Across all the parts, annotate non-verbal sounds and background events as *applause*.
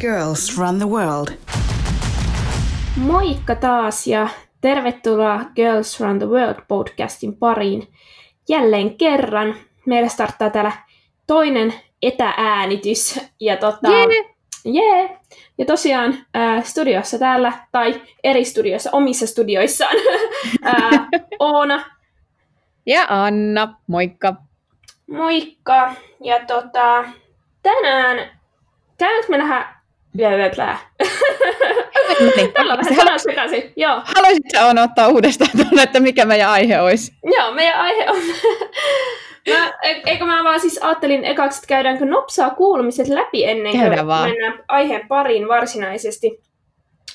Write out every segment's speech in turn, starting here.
Girls Run the World. Moikka taas ja tervetuloa Girls Run the World podcastin pariin. Jälleen kerran meillä starttaa täällä toinen etääänitys. Ja tota, Jee! yeah. Ja tosiaan äh, studiossa täällä, tai eri studioissa, omissa studioissaan, *laughs* äh, Oona, Ja Anna, moikka. moikka. Ja tota, tänään, käydäänkö me nähdä... Blää. Niin, Tällä on vähän Halu- sanat sekaisin. Joo. Haluaisitko Oona ottaa uudestaan tuonne, että mikä meidän aihe olisi? Joo, meidän aihe on... *laughs* mä, e- eikö mä vaan siis ajattelin ekaksi, että käydäänkö nopsaa kuulumiset läpi ennen kuin vaan. mennään aiheen pariin varsinaisesti.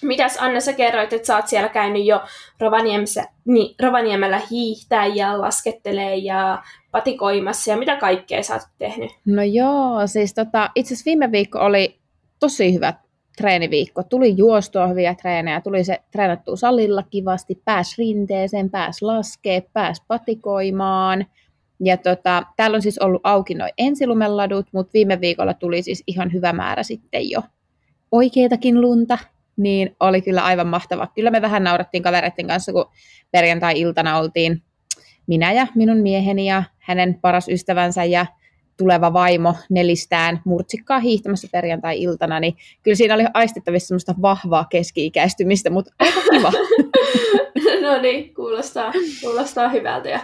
Mitäs Anna, sä kerroit, että sä oot siellä käynyt jo Rovaniemessä, niin, Rovaniemellä hiihtää ja laskettelee ja patikoimassa ja mitä kaikkea sä oot tehnyt? No joo, siis tota, itse asiassa viime viikko oli tosi hyvä treeniviikko. Tuli juostua hyviä treenejä, tuli se treenattua salilla kivasti, pääs rinteeseen, pääs laskee, pääs patikoimaan. Ja tota, täällä on siis ollut auki noin ensilumeladut, mutta viime viikolla tuli siis ihan hyvä määrä sitten jo oikeitakin lunta, niin oli kyllä aivan mahtava. Kyllä me vähän naurattiin kavereiden kanssa, kun perjantai-iltana oltiin minä ja minun mieheni ja hänen paras ystävänsä ja tuleva vaimo nelistään murtsikkaa hiihtämässä perjantai-iltana, niin kyllä siinä oli aistettavissa semmoista vahvaa keski-ikäistymistä, mutta aika kiva. *laughs* no niin, kuulostaa, kuulostaa hyvältä. Ja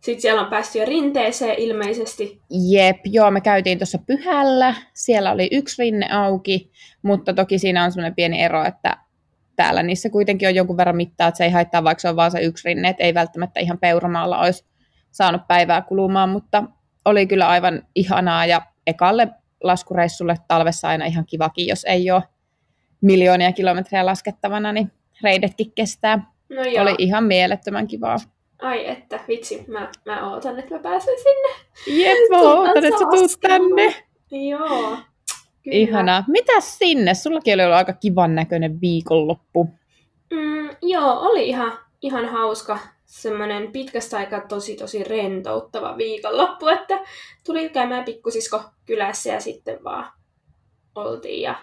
sitten siellä on päästy jo rinteeseen ilmeisesti. Jep, joo, me käytiin tuossa pyhällä, siellä oli yksi rinne auki, mutta toki siinä on semmoinen pieni ero, että täällä niissä kuitenkin on jonkun verran mittaa, että se ei haittaa, vaikka se on vaan se yksi rinne, että ei välttämättä ihan peuramaalla olisi saanut päivää kulumaan, mutta oli kyllä aivan ihanaa ja ekalle laskureissulle talvessa aina ihan kivakin, jos ei ole miljoonia kilometrejä laskettavana, niin reidetkin kestää. No joo. Oli ihan mielettömän kivaa. Ai että, vitsi, mä, mä ootan, että mä pääsen sinne. Jep, mä ootan, että sä tuut tänne. Joo. Kyllä. Ihanaa. Mitäs sinne? Sullakin oli ollut aika kivan näköinen viikonloppu. Mm, joo, oli ihan, ihan hauska. Semmoinen pitkästä aikaa tosi tosi rentouttava viikonloppu, että tuli käymään pikkusisko kylässä ja sitten vaan oltiin ja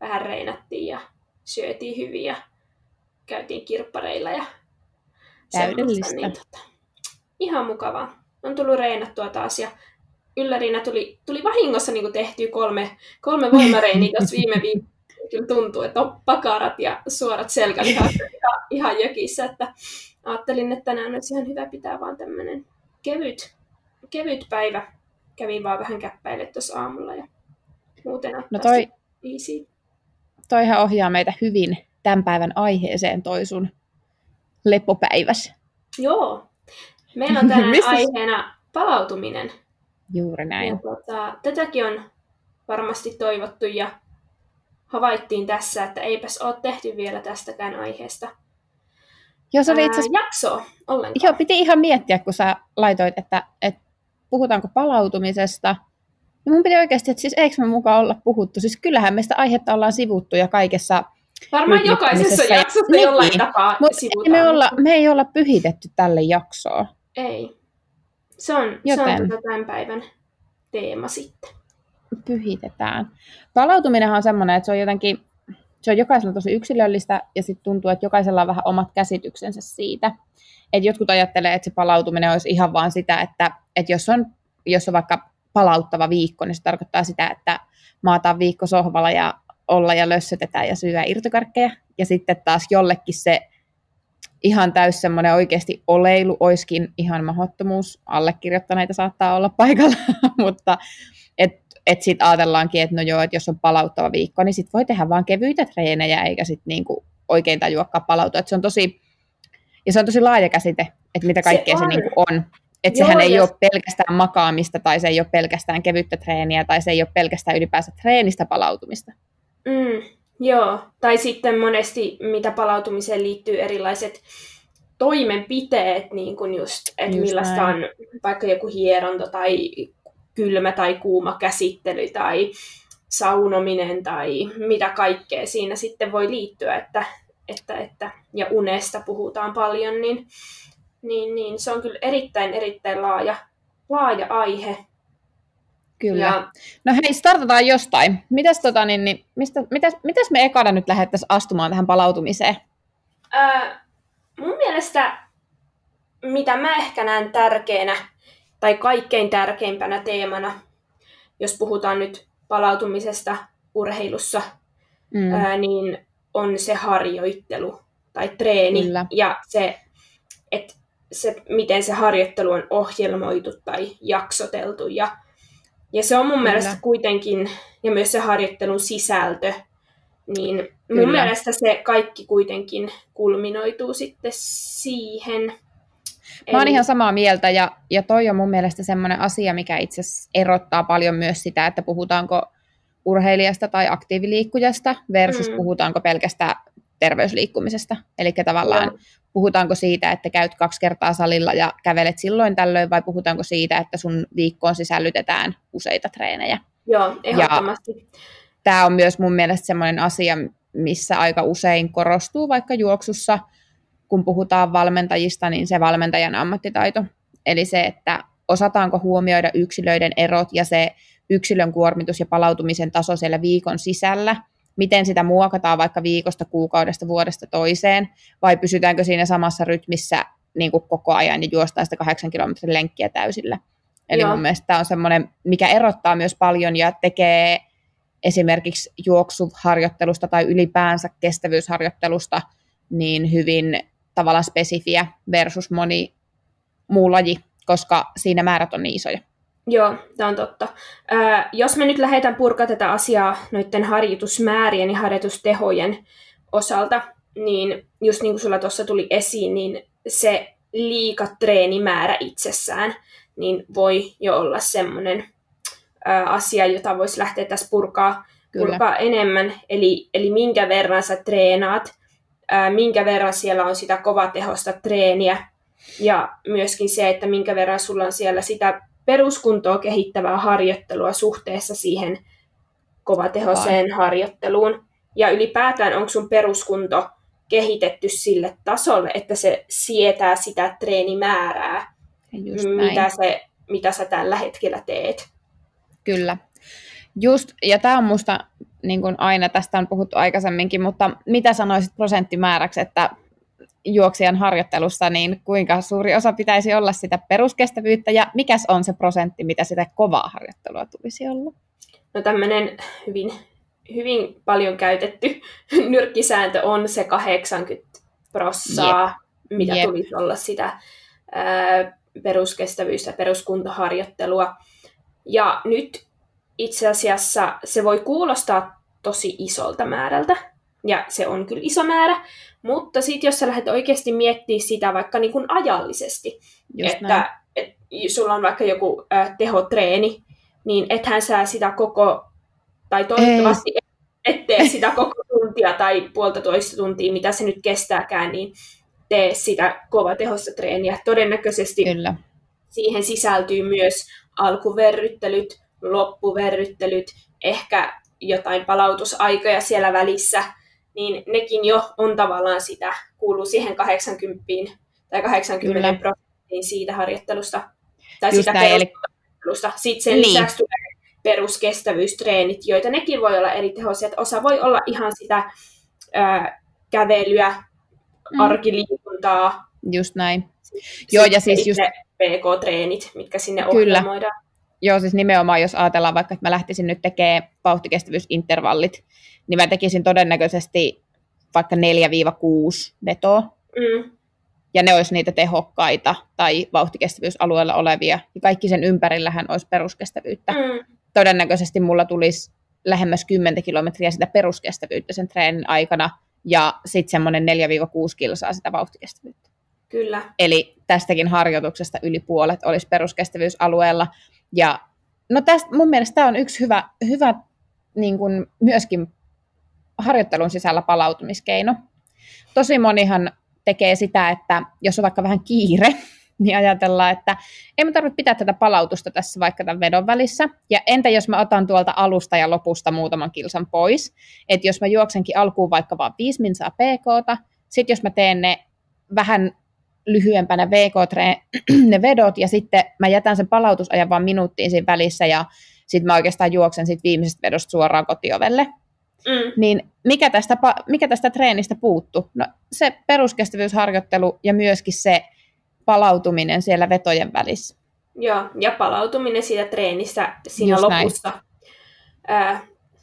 vähän reinattiin ja syötiin hyvin ja käytiin kirppareilla ja semmoista, Täydellistä. Niin, tota, ihan mukavaa. On tullut reinattua taas ja yllärinä tuli, tuli vahingossa niin tehtyä kolme, kolme voimareiniä *laughs* tuossa viime viikolla. Kyllä tuntuu, että on pakarat ja suorat selkälihat *laughs* ihan, ihan jökissä, että ajattelin, että tänään olisi ihan hyvä pitää vaan tämmöinen kevyt, kevyt päivä. Kävin vaan vähän käppäille tuossa aamulla ja muuten No toi, easy. toihan ohjaa meitä hyvin tämän päivän aiheeseen toi sun lepopäiväs. Joo. Meillä on tänään *laughs* aiheena palautuminen. Juuri Ja, näin. tota, tätäkin on varmasti toivottu ja havaittiin tässä, että eipäs ole tehty vielä tästäkään aiheesta Joo, se oli itse asiassa, jaksoa ollenkaan. joo, piti ihan miettiä, kun sä laitoit, että, että puhutaanko palautumisesta. Ja mun piti oikeasti, että siis eikö me mukaan olla puhuttu. Siis kyllähän me sitä aihetta ollaan sivuttu ja kaikessa Varmaan jokaisessa rytmittämisessä ja- jaksossa Niin. jollain tapaa Mutta sivutaan. me, olla, me ei olla pyhitetty tälle jaksoa. Ei. Se on, se on Joten. tota tämän päivän teema sitten. Pyhitetään. Palautuminenhan on semmoinen, että se on jotenkin, se on jokaisella tosi yksilöllistä ja sitten tuntuu, että jokaisella on vähän omat käsityksensä siitä. Et jotkut ajattelee, että se palautuminen olisi ihan vaan sitä, että, että jos, on, jos on vaikka palauttava viikko, niin se tarkoittaa sitä, että maataan viikko sohvalla ja olla ja lössötetään ja syödä irtokarkkeja. Ja sitten taas jollekin se ihan täys semmoinen oikeasti oleilu oiskin ihan mahdottomuus. Allekirjoittaneita saattaa olla paikalla, *laughs* mutta et, et sitten ajatellaankin, että no joo, että jos on palauttava viikko, niin sitten voi tehdä vaan kevyitä treenejä, eikä sitten niinku oikein tajuakaan palautua. Et se on tosi, ja se on tosi laaja käsite, että mitä kaikkea se, on. se niinku on. Että sehän ei ja- ole pelkästään makaamista, tai se ei ole pelkästään kevyttä treeniä, tai se ei ole pelkästään ylipäänsä treenistä palautumista. Mm, joo, tai sitten monesti mitä palautumiseen liittyy erilaiset toimenpiteet, niin kuin just, että Just millaista näin. on vaikka joku hieronta tai kylmä tai kuuma käsittely tai saunominen tai mitä kaikkea siinä sitten voi liittyä, että, että, että ja unesta puhutaan paljon, niin, niin, niin se on kyllä erittäin, erittäin laaja, laaja aihe. Kyllä. Ja... No hei, startataan jostain. Mitäs, tota, niin, niin, mistä, mitäs, mitäs me ekana nyt lähdettäisiin astumaan tähän palautumiseen? Öö, mun mielestä, mitä mä ehkä näen tärkeänä, tai kaikkein tärkeimpänä teemana, jos puhutaan nyt palautumisesta urheilussa, mm. ää, niin on se harjoittelu tai treeni Kyllä. ja se, että se, miten se harjoittelu on ohjelmoitu tai jaksoteltu. Ja, ja se on mun Kyllä. mielestä kuitenkin, ja myös se harjoittelun sisältö, niin Kyllä. mun mielestä se kaikki kuitenkin kulminoituu sitten siihen. Mä oon Eli... ihan samaa mieltä ja, ja toi on mun mielestä semmoinen asia, mikä itse asiassa erottaa paljon myös sitä, että puhutaanko urheilijasta tai aktiiviliikkujasta versus mm. puhutaanko pelkästään terveysliikkumisesta. Eli tavallaan Joo. puhutaanko siitä, että käyt kaksi kertaa salilla ja kävelet silloin tällöin, vai puhutaanko siitä, että sun viikkoon sisällytetään useita treenejä. Joo, ehdottomasti. Ja tämä on myös mun mielestä sellainen asia, missä aika usein korostuu vaikka juoksussa, kun puhutaan valmentajista, niin se valmentajan ammattitaito. Eli se, että osataanko huomioida yksilöiden erot ja se yksilön kuormitus ja palautumisen taso siellä viikon sisällä, miten sitä muokataan vaikka viikosta, kuukaudesta, vuodesta toiseen, vai pysytäänkö siinä samassa rytmissä niin kuin koko ajan ja juostaan sitä kahdeksan kilometrin lenkkiä täysillä. Eli Joo. mun mielestä tämä on semmoinen, mikä erottaa myös paljon ja tekee esimerkiksi juoksuharjoittelusta tai ylipäänsä kestävyysharjoittelusta niin hyvin tavallaan spesifiä versus moni muu laji, koska siinä määrät on niin isoja. Joo, tämä on totta. Ää, jos me nyt lähdetään purkaa tätä asiaa noiden harjoitusmäärien ja harjoitustehojen osalta, niin just niin kuin sulla tuossa tuli esiin, niin se liikatreenimäärä itsessään niin voi jo olla semmoinen asia, jota voisi lähteä tässä purkaa, purkaa enemmän. Eli, eli minkä verran sä treenaat, ää, minkä verran siellä on sitä kovatehosta treeniä, ja myöskin se, että minkä verran sulla on siellä sitä peruskuntoa kehittävää harjoittelua suhteessa siihen kovatehoiseen Vai. harjoitteluun. Ja ylipäätään onko sun peruskunto kehitetty sille tasolle, että se sietää sitä treenimäärää, mitä, se, mitä sä tällä hetkellä teet. Kyllä. Just, ja tämä on musta niin kuin aina, tästä on puhuttu aikaisemminkin, mutta mitä sanoisit prosenttimääräksi, että juoksijan harjoittelussa, niin kuinka suuri osa pitäisi olla sitä peruskestävyyttä ja mikä on se prosentti, mitä sitä kovaa harjoittelua tulisi olla? No tämmöinen hyvin, hyvin paljon käytetty *laughs* nyrkkisääntö on se 80 prossaa, yep. mitä yep. tulisi olla sitä ää, peruskestävyys- ja peruskuntoharjoittelua. Ja nyt itse asiassa se voi kuulostaa tosi isolta määrältä, ja se on kyllä iso määrä, mutta sitten jos sä lähdet oikeasti miettimään sitä vaikka niin kuin ajallisesti, Just että et, sulla on vaikka joku äh, tehotreeni, niin ethän sä sitä koko, tai toivottavasti Ei. et tee sitä koko tuntia tai puolta toista tuntia, mitä se nyt kestääkään, niin tee sitä tehossa treeniä. Todennäköisesti Kyllä. siihen sisältyy myös alkuverryttelyt, loppuverryttelyt, ehkä jotain palautusaikoja siellä välissä, niin nekin jo on tavallaan sitä, kuuluu siihen 80 tai 80 Kyllä. prosenttiin siitä harjoittelusta tai Just sitä näin, perusharjoittelusta. Sitten sen niin. lisäksi tulee peruskestävyystreenit, joita nekin voi olla eri tehoisia. Osa voi olla ihan sitä ää, kävelyä, mm. arkiliikuntaa. Just näin. Joo, ja siis just... PK-treenit, mitkä sinne Kyllä. ohjelmoidaan. Joo, siis nimenomaan jos ajatellaan vaikka, että mä lähtisin nyt tekemään vauhtikestävyysintervallit, niin mä tekisin todennäköisesti vaikka 4-6 vetoa. Mm. Ja ne olisi niitä tehokkaita tai vauhtikestävyysalueella olevia. Ja kaikki sen ympärillähän olisi peruskestävyyttä. Mm. Todennäköisesti mulla tulisi lähemmäs 10 kilometriä sitä peruskestävyyttä sen treenin aikana ja sitten semmoinen 4-6 kilsaa sitä vauhtikestävyyttä. Kyllä. Eli tästäkin harjoituksesta yli puolet olisi peruskestävyysalueella. Ja no tästä, mun mielestä tämä on yksi hyvä, hyvä niin kuin myöskin harjoittelun sisällä palautumiskeino. Tosi monihan tekee sitä, että jos on vaikka vähän kiire, *laughs* niin ajatellaan, että ei mä tarvitse pitää tätä palautusta tässä vaikka tämän vedon välissä. Ja entä jos mä otan tuolta alusta ja lopusta muutaman kilsan pois, että jos mä juoksenkin alkuun vaikka vaan 5 minsaa pk sitten jos mä teen ne vähän lyhyempänä VK *clears throat* ne vedot, ja sitten mä jätän sen palautusajan vaan minuuttiin siinä välissä, ja sitten mä oikeastaan juoksen sit viimeisestä vedosta suoraan kotiovelle. Mm. Niin mikä tästä, mikä tästä treenistä puuttu? No se peruskestävyysharjoittelu ja myöskin se palautuminen siellä vetojen välissä. Joo, ja palautuminen siitä treenistä siinä Just näin. lopussa. Ää,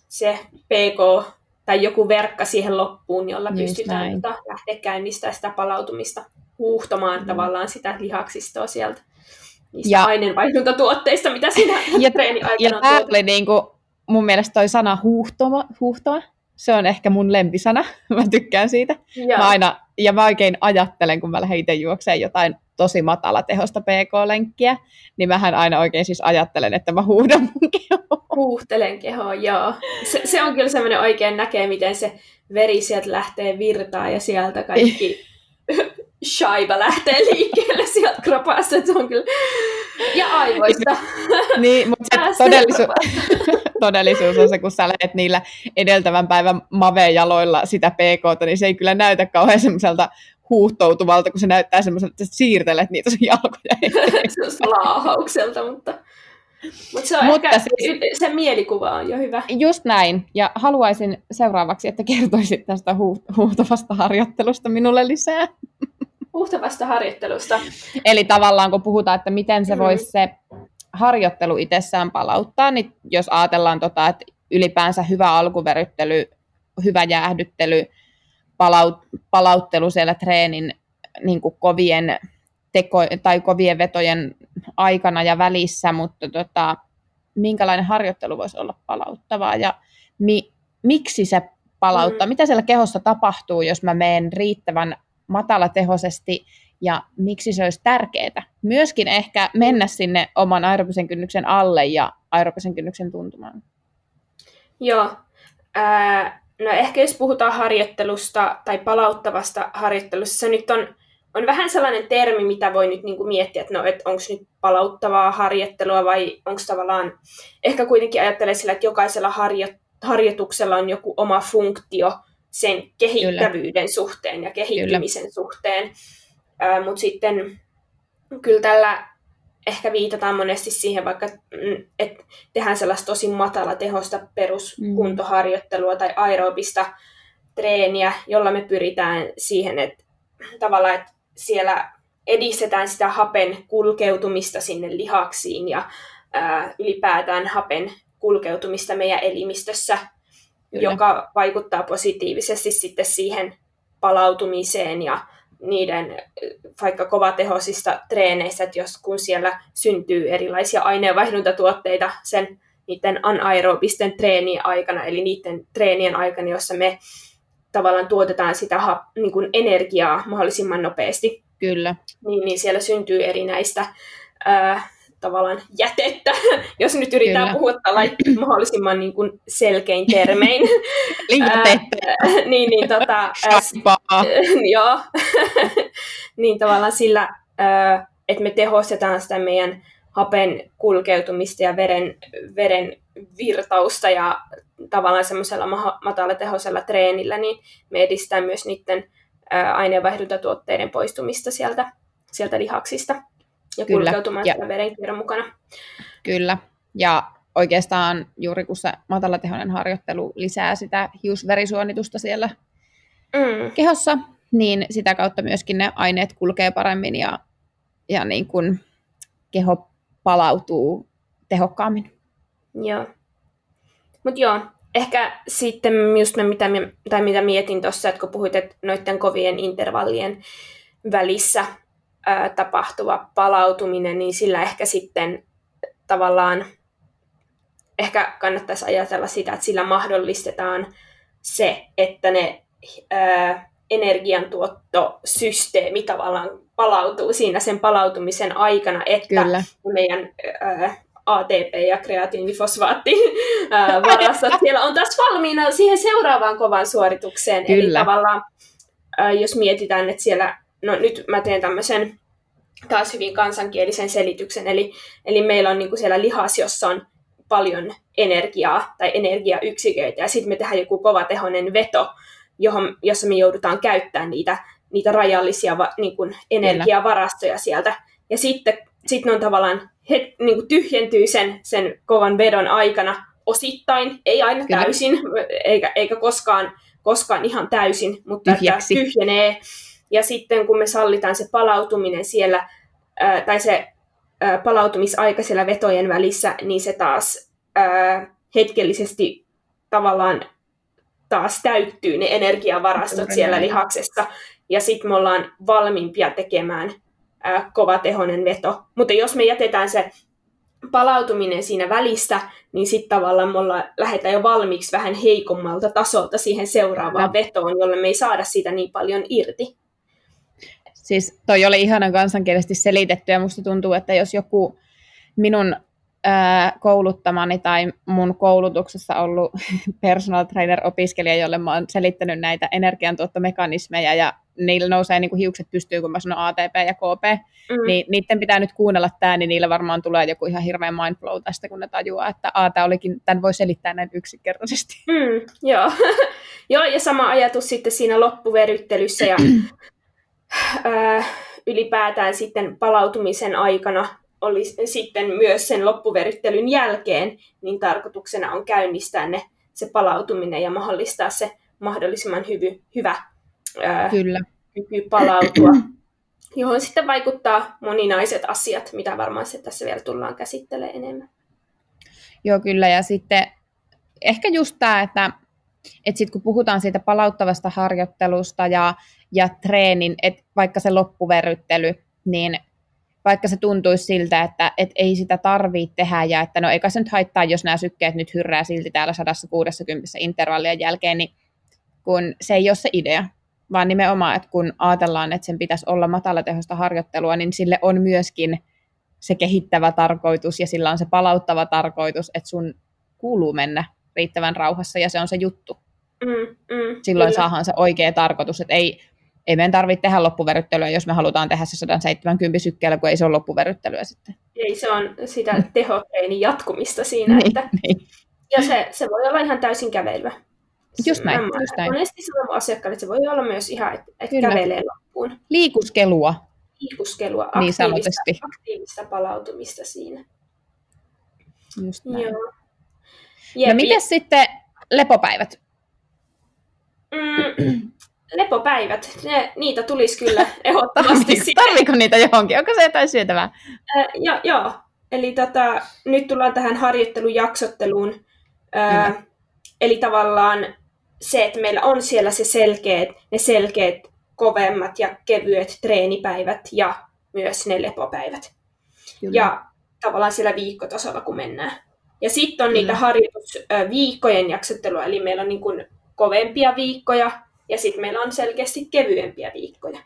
se PK tai joku verkka siihen loppuun, jolla Just pystytään tota, lähteä käynnistää sitä palautumista, huuhtomaan Mm. tavallaan sitä lihaksistoa sieltä niistä Ja- ainevaihduntatuotteista, mitä siinä *laughs* Ja- treeni Ja aikana tämä tuotu. oli niinku, mun mielestä toi sana huuhtoma, huuhtoma, se on ehkä mun lempisana. *laughs* Mä tykkään siitä. Joo. Mä aina, ja mä oikein ajattelen, kun mä lähden itse juokseen jotain tosi matala tehosta PK-lenkkiä, niin mähän aina oikein siis ajattelen, että mä huudan mun kehoa. Huuhtelen kehoa, joo. Se, se on kyllä semmoinen oikein näkee, miten se veri sieltä lähtee virtaa ja sieltä kaikki *laughs* shaiba lähtee liikkeelle sieltä kropasta. Se on kyllä... Ja aivoista. *laughs* Niin, mutta se todellisu- *laughs* todellisuus on se, kun sä lähdet niillä edeltävän päivän mavejaloilla sitä PKta, niin se ei kyllä näytä kauhean semmoiselta huuhtoutuvalta, kun se näyttää semmoiselta, että siirtelet niitä sun jalkoja. *laughs* se on laahaukselta, mutta, mutta se on Mutta ehkä, siis- se mielikuva on jo hyvä. Just näin. Ja haluaisin seuraavaksi, että kertoisit tästä hu- huuhtavasta harjoittelusta minulle lisää. Huhtavasta harjoittelusta. Eli tavallaan kun puhutaan, että miten se Mm. voisi se harjoittelu itsessään palauttaa, niin jos ajatellaan, tota, että ylipäänsä hyvä alkuveryttely, hyvä jäähdyttely, palaut- palauttelu siellä treenin niin kuin kovien, teko- tai kovien vetojen aikana ja välissä, mutta tota, minkälainen harjoittelu voisi olla palauttavaa ja mi- miksi se palauttaa, Mm. mitä siellä kehossa tapahtuu, jos mä menen riittävän matalatehoisesti ja miksi se olisi tärkeää. Myöskin ehkä mennä sinne oman aerobisen kynnyksen alle ja aerobisen kynnyksen tuntumaan. Joo. Ää, no ehkä jos puhutaan harjoittelusta tai palauttavasta harjoittelusta, se nyt on, on vähän sellainen termi, mitä voi nyt niinku miettiä, että no, et onko nyt palauttavaa harjoittelua vai onko tavallaan, ehkä kuitenkin ajattelee sillä, että jokaisella harjo, harjoituksella on joku oma funktio sen kehittävyyden suhteen ja kehittymisen kyllä. suhteen. Mutta sitten kyllä tällä ehkä viitataan monesti siihen, vaikka mm, että tehdään sellaista tosi matala tehosta peruskuntoharjoittelua tai aerobista treeniä, jolla me pyritään siihen, että tavallaan, että siellä edistetään sitä hapen kulkeutumista sinne lihaksiin ja ää, ylipäätään hapen kulkeutumista meidän elimistössä, Kyllä. joka vaikuttaa positiivisesti sitten siihen palautumiseen ja niiden vaikka kovatehoisista treeneistä, että jos kun siellä syntyy erilaisia aineenvaihduntatuotteita sen niiden anaerobisten treenien aikana, eli niiden treenien aikana, jossa me tavallaan tuotetaan sitä niin kuin energiaa mahdollisimman nopeasti. Kyllä. Niin, niin siellä syntyy erinäistä ää, tavallaan jätettä, *laughs* jos nyt yritetään Kyllä. puhua tällä *clears throat* mahdollisimman niin kuin selkein termein. *laughs* Eli jätettä. *laughs* niin, niin, tota, ää, joo. niin tavallaan sillä, että me tehostetaan sitä meidän hapen kulkeutumista ja veren, veren virtausta ja tavallaan semmoisella matalatehoisella treenillä, niin me edistää myös niiden aineenvaihduntatuotteiden poistumista sieltä, sieltä lihaksista ja Kyllä. kulkeutumaan ja. verenkierron mukana. Kyllä, ja oikeastaan juuri kun se matalatehoinen harjoittelu lisää sitä hiusverisuonitusta siellä mm. kehossa, niin sitä kautta myöskin ne aineet kulkee paremmin ja, ja niin kuin keho palautuu tehokkaammin. Joo. Mutta joo, ehkä sitten just me, mitä, tai mitä mietin tuossa, että kun puhuit, että noiden kovien intervallien välissä ää, tapahtuva palautuminen, niin sillä ehkä sitten tavallaan ehkä kannattaisi ajatella sitä, että sillä mahdollistetaan se, että ne ää, energiantuottosysteemi tavallaan palautuu siinä sen palautumisen aikana, että Kyllä. meidän ää, ATP ja kreatiinifosfaatti varastot *laughs* siellä on taas valmiina siihen seuraavaan kovaan suoritukseen. Kyllä. Eli tavallaan, ää, jos mietitään, että siellä, no nyt mä teen tämmöisen taas hyvin kansankielisen selityksen, eli, eli meillä on niin kuin siellä lihas, jossa on paljon energiaa tai energiayksiköitä, ja sitten me tehdään joku kovatehoinen veto, johon, jossa me joudutaan käyttämään niitä, niitä rajallisia va, niin kuin energiavarastoja sieltä. Ja sitten sitten on tavallaan het, niin kuin tyhjentyy sen, sen kovan vedon aikana osittain, ei aina Kyllä. täysin, eikä, eikä koskaan, koskaan ihan täysin, mutta tyhjenee. Ja sitten kun me sallitaan se palautuminen siellä, ää, tai se ää, palautumisaika siellä vetojen välissä, niin se taas ää, hetkellisesti tavallaan taas täyttyy ne energiavarastot Juuri siellä näin. lihaksessa, ja sitten me ollaan valmiimpia tekemään ää, kovatehoinen veto. Mutta jos me jätetään se palautuminen siinä välissä, niin sitten tavallaan me ollaan, lähdetään jo valmiiksi vähän heikommalta tasolta siihen seuraavaan vetoon, jolle me ei saada siitä niin paljon irti. Siis toi oli ihanan kansankielisesti selitetty ja musta tuntuu, että jos joku minun kouluttamani tai mun koulutuksessa ollut *laughs* personal trainer-opiskelija, jolle mä oon selittänyt näitä energiantuottomekanismeja ja niillä nousee niin kuin hiukset pystyy, kun mä sanon ATP ja KP, mm. niin niiden pitää nyt kuunnella tämä, niin niillä varmaan tulee joku ihan hirveä mindflow tästä, kun ne tajuaa, että A, tämä olikin, tämän voi selittää näin yksinkertaisesti. Mm, joo. *laughs* joo, ja sama ajatus sitten siinä loppuveryttelyssä ja *clears throat* ylipäätään sitten palautumisen aikana oli sitten myös sen loppuverittelyn jälkeen, niin tarkoituksena on käynnistää ne, se palautuminen ja mahdollistaa se mahdollisimman hyvy, hyvä ää, Kyllä. kyky palautua, johon sitten vaikuttaa moninaiset asiat, mitä varmaan se tässä vielä tullaan käsittelemään enemmän. Joo, kyllä. Ja sitten ehkä just tämä, että, että sit kun puhutaan siitä palauttavasta harjoittelusta ja, ja treenin, että vaikka se loppuverryttely, niin vaikka se tuntuisi siltä, että et ei sitä tarvitse tehdä ja että no eikä se nyt haittaa, jos nämä sykkeet nyt hyrrää silti täällä 160 intervallien jälkeen, niin kun se ei ole se idea, vaan nimenomaan, että kun ajatellaan, että sen pitäisi olla matalatehosta harjoittelua, niin sille on myöskin se kehittävä tarkoitus ja sillä on se palauttava tarkoitus, että sun kuuluu mennä riittävän rauhassa ja se on se juttu. Mm, mm, Silloin kyllä. saahan se oikea tarkoitus, että ei ei meidän tarvitse tehdä loppuveryttelyä, jos me halutaan tehdä se 170 sykkeellä, kun ei se ole loppuveryttelyä sitten. Ei, se on sitä tehotreinin jatkumista siinä. niin, että... niin. Ja se, se voi olla ihan täysin kävelyä. Just näin, mä, just näin. Monesti sanon asiakkaalle, että se voi olla myös ihan, että, että kävelee loppuun. Liikuskelua. Liikuskelua, niin aktiivista, niin aktiivista palautumista siinä. Just näin. Joo. No miten sitten lepopäivät? Mm, lepopäivät, ne, niitä tulisi kyllä *laughs* ehdottomasti. Tarviiko niitä johonkin? Onko se jotain syötävää? Äh, jo, joo, eli tota, nyt tullaan tähän harjoittelujaksotteluun. Äh, eli tavallaan se, että meillä on siellä se selkeät, ne selkeät kovemmat ja kevyet treenipäivät ja myös ne lepopäivät. Kyllä. Ja tavallaan siellä viikkotasolla, kun mennään. Ja sitten on Kyllä. niitä harjoitusviikkojen jaksottelua, eli meillä on niin kuin kovempia viikkoja, ja sitten meillä on selkeästi kevyempiä viikkoja.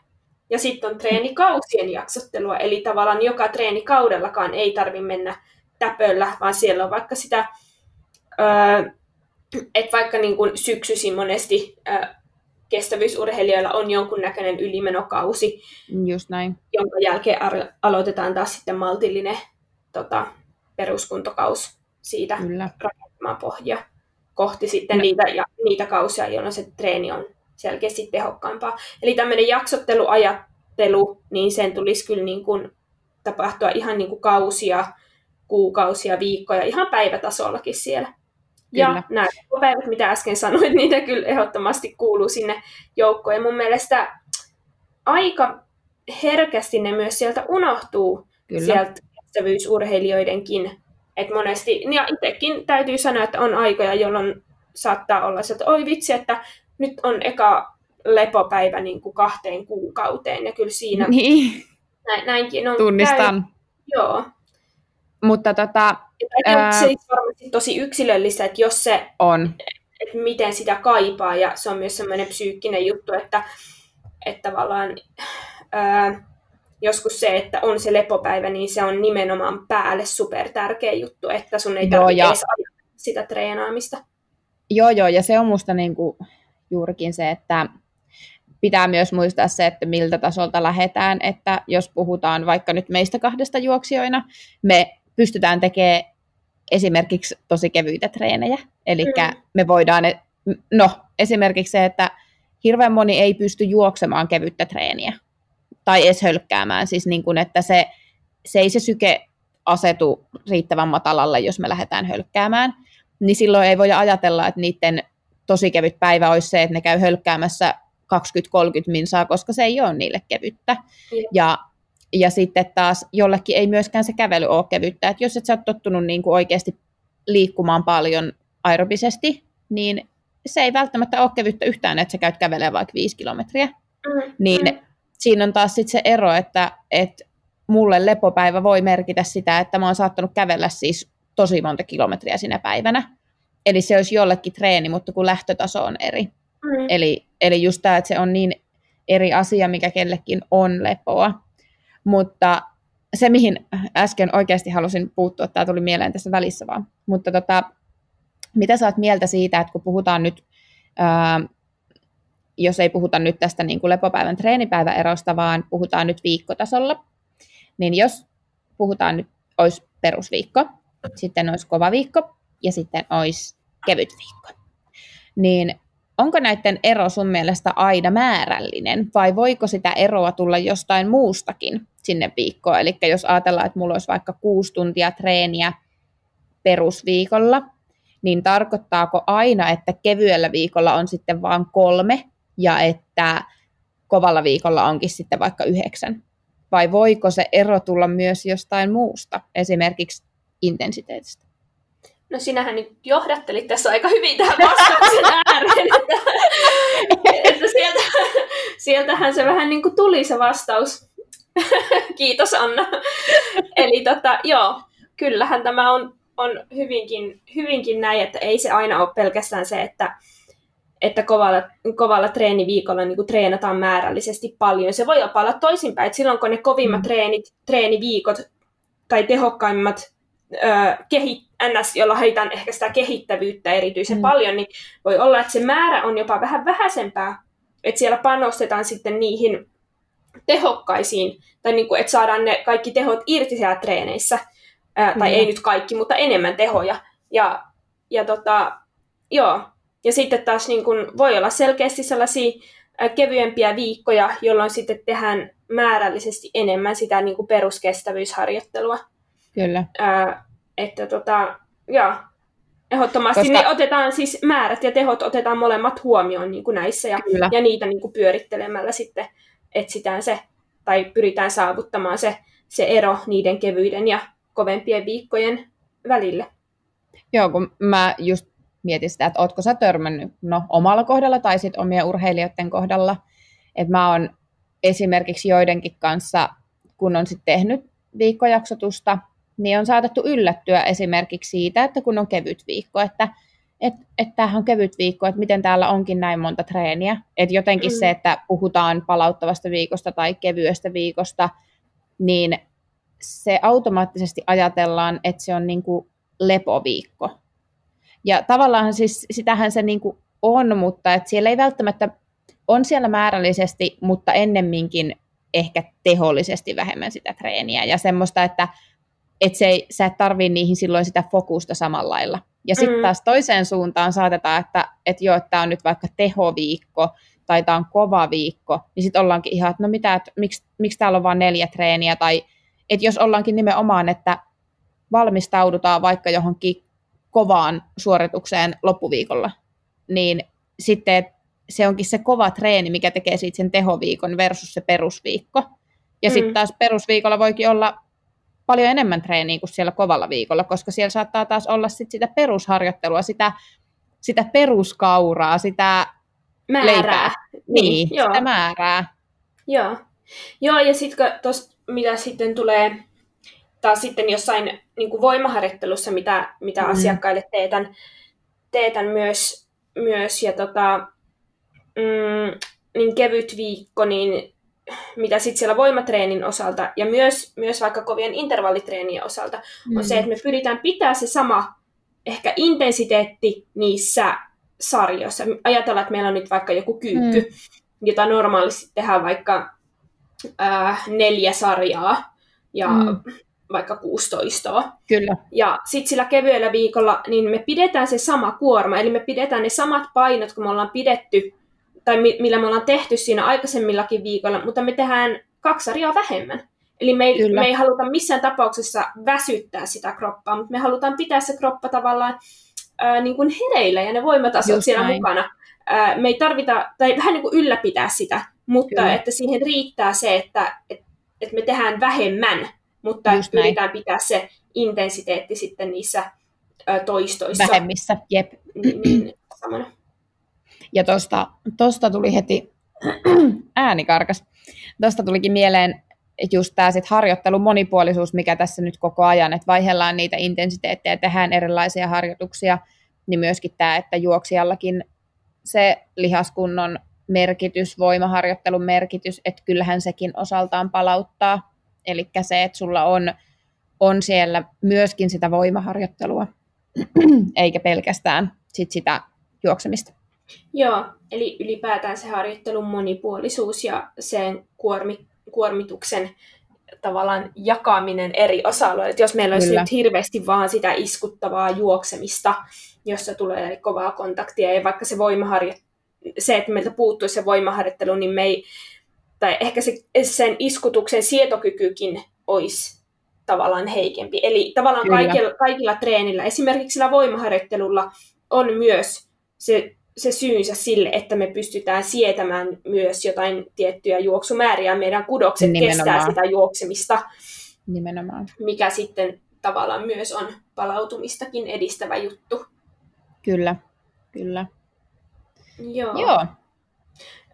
Ja sitten on treenikausien jaksottelua, eli tavallaan joka treenikaudellakaan ei tarvi mennä täpöllä, vaan siellä on vaikka sitä, että vaikka niin kuin syksysin monesti kestävyysurheilijoilla on jonkunnäköinen ylimenokausi, Just näin. jonka jälkeen aloitetaan taas sitten maltillinen tota, peruskuntokaus siitä Kyllä. Pohjaa kohti sitten niitä, ja, niitä kausia, jolloin se treeni on selkeästi tehokkaampaa. Eli tämmöinen jaksotteluajattelu, niin sen tulisi kyllä niin kuin tapahtua ihan niin kuin kausia, kuukausia, viikkoja, ihan päivätasollakin siellä. Kyllä. Ja nämä päivät, mitä äsken sanoit, *laughs* niitä kyllä ehdottomasti kuuluu sinne joukkoon. Ja mun mielestä aika herkästi ne myös sieltä unohtuu, kyllä. sieltä kestävyysurheilijoidenkin. Et monesti, ja itsekin täytyy sanoa, että on aikoja, jolloin saattaa olla se, että oi vitsi, että nyt on eka lepopäivä niin kuin kahteen kuukauteen, ja kyllä siinä niin. näin, näinkin on Tunnistan. Käy. Joo. Mutta tota... Ää... Se on varmasti tosi yksilöllistä, että jos se... On. Että miten sitä kaipaa, ja se on myös semmoinen psyykkinen juttu, että, että tavallaan... Ää, joskus se, että on se lepopäivä, niin se on nimenomaan päälle super tärkeä juttu, että sun ei tarvitse ja... sitä treenaamista. Joo, joo, ja se on musta niin kuin, juurikin se, että pitää myös muistaa se, että miltä tasolta lähdetään, että jos puhutaan vaikka nyt meistä kahdesta juoksijoina, me pystytään tekemään esimerkiksi tosi kevyitä treenejä, eli mm. me voidaan, no esimerkiksi se, että hirveän moni ei pysty juoksemaan kevyttä treeniä, tai edes hölkkäämään, siis niin kuin, että se se ei se syke asetu riittävän matalalle, jos me lähdetään hölkkäämään, niin silloin ei voi ajatella, että niiden tosi kevyt päivä olisi se, että ne käy hölkkäämässä 20-30 minsaa, koska se ei ole niille kevyttä. Ja, ja sitten taas jollekin ei myöskään se kävely ole kevyttä. Että jos et sä ole tottunut niin kuin oikeasti liikkumaan paljon aerobisesti, niin se ei välttämättä ole kevyttä yhtään, että sä käyt kävelemään vaikka viisi kilometriä. Mm, niin mm. Siinä on taas sit se ero, että, että mulle lepopäivä voi merkitä sitä, että mä oon saattanut kävellä siis tosi monta kilometriä sinä päivänä. Eli se olisi jollekin treeni, mutta kun lähtötaso on eri. Mm. Eli, eli just tämä, että se on niin eri asia, mikä kellekin on lepoa. Mutta se, mihin äsken oikeasti halusin puuttua, tämä tuli mieleen tässä välissä vaan. Mutta tota, mitä sä oot mieltä siitä, että kun puhutaan nyt, ää, jos ei puhuta nyt tästä niin kuin lepopäivän treenipäiväerosta, vaan puhutaan nyt viikkotasolla, niin jos puhutaan nyt, olisi perusviikko, sitten olisi kova viikko ja sitten olisi kevyt viikko. Niin onko näiden ero sun mielestä aina määrällinen vai voiko sitä eroa tulla jostain muustakin sinne viikkoon? Eli jos ajatellaan, että mulla olisi vaikka kuusi tuntia treeniä perusviikolla, niin tarkoittaako aina, että kevyellä viikolla on sitten vain kolme ja että kovalla viikolla onkin sitten vaikka yhdeksän? Vai voiko se ero tulla myös jostain muusta, esimerkiksi intensiteetistä? No sinähän nyt johdattelit tässä aika hyvin tähän vastauksen ääreen, että, *laughs* että sieltä, sieltähän se vähän niin kuin tuli se vastaus. Kiitos Anna. Eli tota, joo, kyllähän tämä on, on hyvinkin, hyvinkin näin, että ei se aina ole pelkästään se, että, että kovalla, kovalla treeniviikolla niin kuin treenataan määrällisesti paljon. Se voi jopa olla toisinpäin, että silloin kun ne kovimmat mm. treenit, treeniviikot tai tehokkaimmat ö, kehit, ns, jolla haetaan ehkä sitä kehittävyyttä erityisen mm. paljon, niin voi olla, että se määrä on jopa vähän vähäisempää, että siellä panostetaan sitten niihin tehokkaisiin, tai niin kuin, että saadaan ne kaikki tehot irti siellä treeneissä, ää, tai mm. ei nyt kaikki, mutta enemmän tehoja. Ja, ja tota, joo. Ja sitten taas niin kuin, voi olla selkeästi sellaisia ää, kevyempiä viikkoja, jolloin sitten tehdään määrällisesti enemmän sitä niin kuin peruskestävyysharjoittelua. Kyllä. Ää, että tota, joo, ehdottomasti Koska... niin otetaan siis määrät ja tehot otetaan molemmat huomioon niin kuin näissä ja, ja niitä niin kuin pyörittelemällä sitten etsitään se tai pyritään saavuttamaan se, se ero niiden kevyiden ja kovempien viikkojen välille. Joo, kun mä just mietin sitä, että ootko sä törmännyt no, omalla kohdalla tai sitten omien urheilijoiden kohdalla, että mä oon esimerkiksi joidenkin kanssa, kun on sitten tehnyt viikkojaksotusta, niin on saatettu yllättyä esimerkiksi siitä, että kun on kevyt viikko, että että et tämähän on kevyt viikko, että miten täällä onkin näin monta treeniä. Että jotenkin mm. se, että puhutaan palauttavasta viikosta tai kevyestä viikosta, niin se automaattisesti ajatellaan, että se on niin kuin lepoviikko. Ja tavallaan siis sitähän se niin kuin on, mutta että siellä ei välttämättä, on siellä määrällisesti, mutta ennemminkin ehkä tehollisesti vähemmän sitä treeniä. Ja semmoista, että että se ei, sä et tarvii niihin silloin sitä fokusta samalla lailla. Ja sitten mm. taas toiseen suuntaan saatetaan, että, että joo, että tämä on nyt vaikka tehoviikko tai tämä on kova viikko, niin sitten ollaankin ihan, että no mitä, että miksi, miksi täällä on vain neljä treeniä, tai että jos ollaankin nimenomaan, että valmistaudutaan vaikka johonkin kovaan suoritukseen loppuviikolla, niin sitten se onkin se kova treeni, mikä tekee siitä sen tehoviikon versus se perusviikko. Ja mm. sitten taas perusviikolla voikin olla paljon enemmän treeniä kuin siellä kovalla viikolla, koska siellä saattaa taas olla sit sitä perusharjoittelua, sitä, sitä peruskauraa, sitä määrää. Leipää. Niin, niin joo. sitä määrää. Joo. Joo, ja sitten mitä sitten tulee taas sitten jossain niin kuin voimaharjoittelussa, mitä, mitä mm. asiakkaille teetän, teetän myös, myös ja tota, mm, niin kevyt viikko, niin mitä sitten siellä voimatreenin osalta ja myös, myös vaikka kovien intervallitreenien osalta, mm. on se, että me pyritään pitää se sama ehkä intensiteetti niissä sarjoissa. Ajatellaan, että meillä on nyt vaikka joku kyykky, mm. jota normaalisti tehdään vaikka äh, neljä sarjaa ja mm. Vaikka 16. Kyllä. Ja sitten sillä kevyellä viikolla niin me pidetään se sama kuorma, eli me pidetään ne samat painot, kun me ollaan pidetty tai millä me ollaan tehty siinä aikaisemmillakin viikoilla, mutta me tehdään kaksi sarjaa vähemmän. Eli me ei, me ei haluta missään tapauksessa väsyttää sitä kroppaa, mutta me halutaan pitää se kroppa tavallaan ää, niin kuin hereillä ja ne voimatasot Just siellä näin. mukana. Ää, me ei tarvita, tai vähän niin kuin ylläpitää sitä, mutta Kyllä. että siihen riittää se, että et, et me tehdään vähemmän, mutta näin. pitää se intensiteetti sitten niissä toistoissa. Vähemmissä, jep. Niin, samana. Ja tosta, tosta tuli heti *clears throat* ääni karkas. Tuosta tulikin mieleen just tämä sit harjoittelun monipuolisuus, mikä tässä nyt koko ajan, että vaihellaan niitä intensiteettejä, tehdään erilaisia harjoituksia, niin myöskin tämä, että juoksijallakin se lihaskunnon merkitys, voimaharjoittelun merkitys, että kyllähän sekin osaltaan palauttaa. Eli se, että sulla on, on siellä myöskin sitä voimaharjoittelua, *clears throat* eikä pelkästään sit sitä juoksemista. Joo, eli ylipäätään se harjoittelun monipuolisuus ja sen kuormi, kuormituksen tavallaan jakaminen eri osa-alueille. Jos meillä olisi Kyllä. nyt hirveästi vaan sitä iskuttavaa juoksemista, jossa tulee kovaa kontaktia ja vaikka se voimaharjoittelu, se, että meiltä puuttuisi se voimaharjoittelu, niin me ei, tai ehkä se, sen iskutuksen sietokykykin olisi tavallaan heikempi. Eli tavallaan kaikilla, kaikilla treenillä, esimerkiksi sillä voimaharjoittelulla on myös se se syynsä sille, että me pystytään sietämään myös jotain tiettyjä juoksumääriä. Meidän kudokset Nimenomaan. kestää sitä juoksemista, Nimenomaan. mikä sitten tavallaan myös on palautumistakin edistävä juttu. Kyllä, kyllä. Joo. Joo.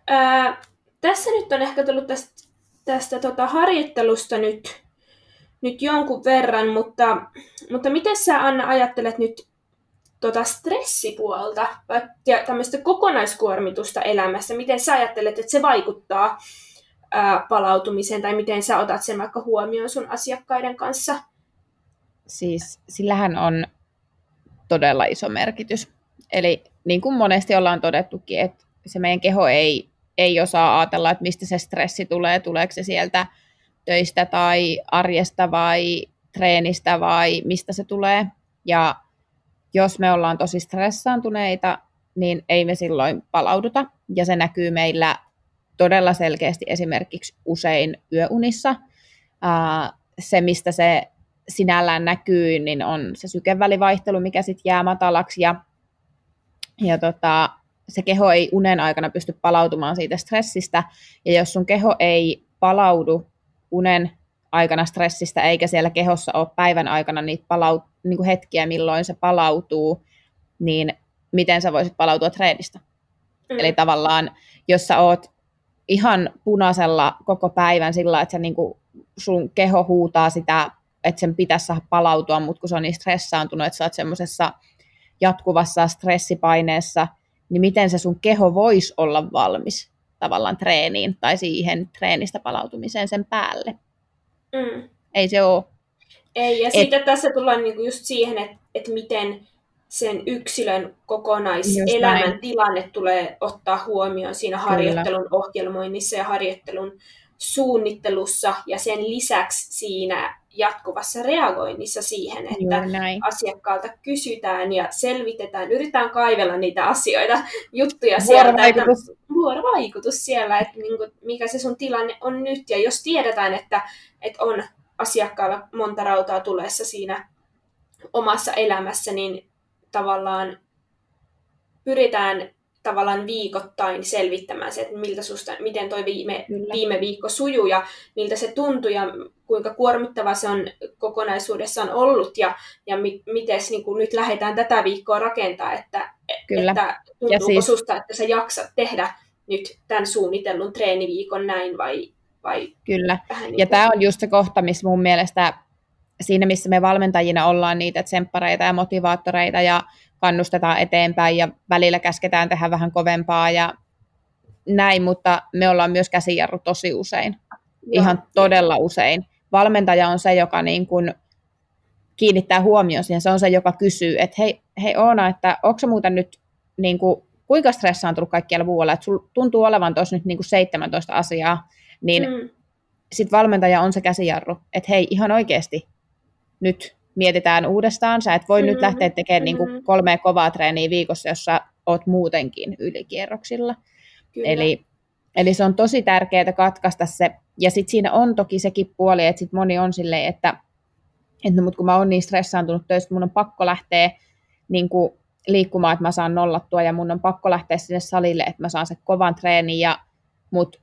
Ää, tässä nyt on ehkä tullut tästä, tästä tota harjoittelusta nyt, nyt jonkun verran, mutta, mutta miten sä Anna ajattelet nyt tota stressipuolta ja tämmöistä kokonaiskuormitusta elämässä? Miten sä ajattelet, että se vaikuttaa ää, palautumiseen tai miten sä otat sen vaikka huomioon sun asiakkaiden kanssa? Siis sillähän on todella iso merkitys. Eli niin kuin monesti ollaan todettukin, että se meidän keho ei, ei osaa ajatella, että mistä se stressi tulee, tuleeko se sieltä töistä tai arjesta vai treenistä vai mistä se tulee. Ja jos me ollaan tosi stressaantuneita, niin ei me silloin palauduta. Ja se näkyy meillä todella selkeästi esimerkiksi usein yöunissa. Se, mistä se sinällään näkyy, niin on se sykevälivaihtelu, mikä sitten jää matalaksi. Ja, ja tota, se keho ei unen aikana pysty palautumaan siitä stressistä. Ja jos sun keho ei palaudu unen aikana stressistä, eikä siellä kehossa ole päivän aikana niitä palaut, niin kuin hetkiä, milloin se palautuu, niin miten sä voisit palautua treenistä. Mm. Eli tavallaan, jos sä oot ihan punaisella koko päivän sillä, että sä niin kuin, sun keho huutaa sitä, että sen pitäisi saada palautua, mutta kun se on niin stressaantunut, että sä oot semmoisessa jatkuvassa stressipaineessa, niin miten se sun keho voisi olla valmis tavallaan treeniin tai siihen treenistä palautumiseen sen päälle. Mm. Ei se ole. Ei, ja Et... sitten tässä tullaan niinku just siihen, että et miten sen yksilön kokonaiselämän tilanne tulee ottaa huomioon siinä Kyllä. harjoittelun ohjelmoinnissa ja harjoittelun suunnittelussa ja sen lisäksi siinä jatkuvassa reagoinnissa siihen, että asiakkaalta kysytään ja selvitetään, yritetään kaivella niitä asioita, juttuja sieltä. Vuorovaikutus. Että, vuorovaikutus siellä, että niin kuin, mikä se sun tilanne on nyt. Ja jos tiedetään, että, että on asiakkaalla monta rautaa tulessa siinä omassa elämässä, niin tavallaan pyritään tavallaan viikoittain selvittämään se, että miltä susta, miten toi viime, viime viikko sujuu ja miltä se tuntui ja kuinka kuormittava se on kokonaisuudessaan ollut ja, ja mi, miten niin nyt lähdetään tätä viikkoa rakentaa, että, Kyllä. että tuntuuko siis... susta, että sä jaksat tehdä nyt tämän suunnitellun treeniviikon näin vai, vai Kyllä, niin ja tämä on just se kohta, missä mun mielestä siinä, missä me valmentajina ollaan niitä tsemppareita ja motivaattoreita ja kannustetaan eteenpäin ja välillä käsketään tehdä vähän kovempaa ja näin, mutta me ollaan myös käsijarru tosi usein. Joo. Ihan todella usein. Valmentaja on se, joka niin kuin kiinnittää huomioon siihen. Se on se, joka kysyy, että hei, hei Oona, että onko se muuten nyt niin kuin, kuinka stressaantunut kaikkialla muualla, että sulla tuntuu olevan tuossa nyt niin kuin 17 asiaa, niin mm. sitten valmentaja on se käsijarru, että hei, ihan oikeasti nyt mietitään uudestaan. Sä et voi mm-hmm. nyt lähteä tekemään niin kuin kolme kovaa treeniä viikossa, jos sä oot muutenkin ylikierroksilla. Kyllä. Eli Eli se on tosi tärkeää katkaista se, ja sitten siinä on toki sekin puoli, että sit moni on silleen, että, että no, mutta kun mä oon niin stressaantunut töistä, mun on pakko lähteä niin kuin liikkumaan, että mä saan nollattua, ja mun on pakko lähteä sinne salille, että mä saan se kovan treenin, ja, mutta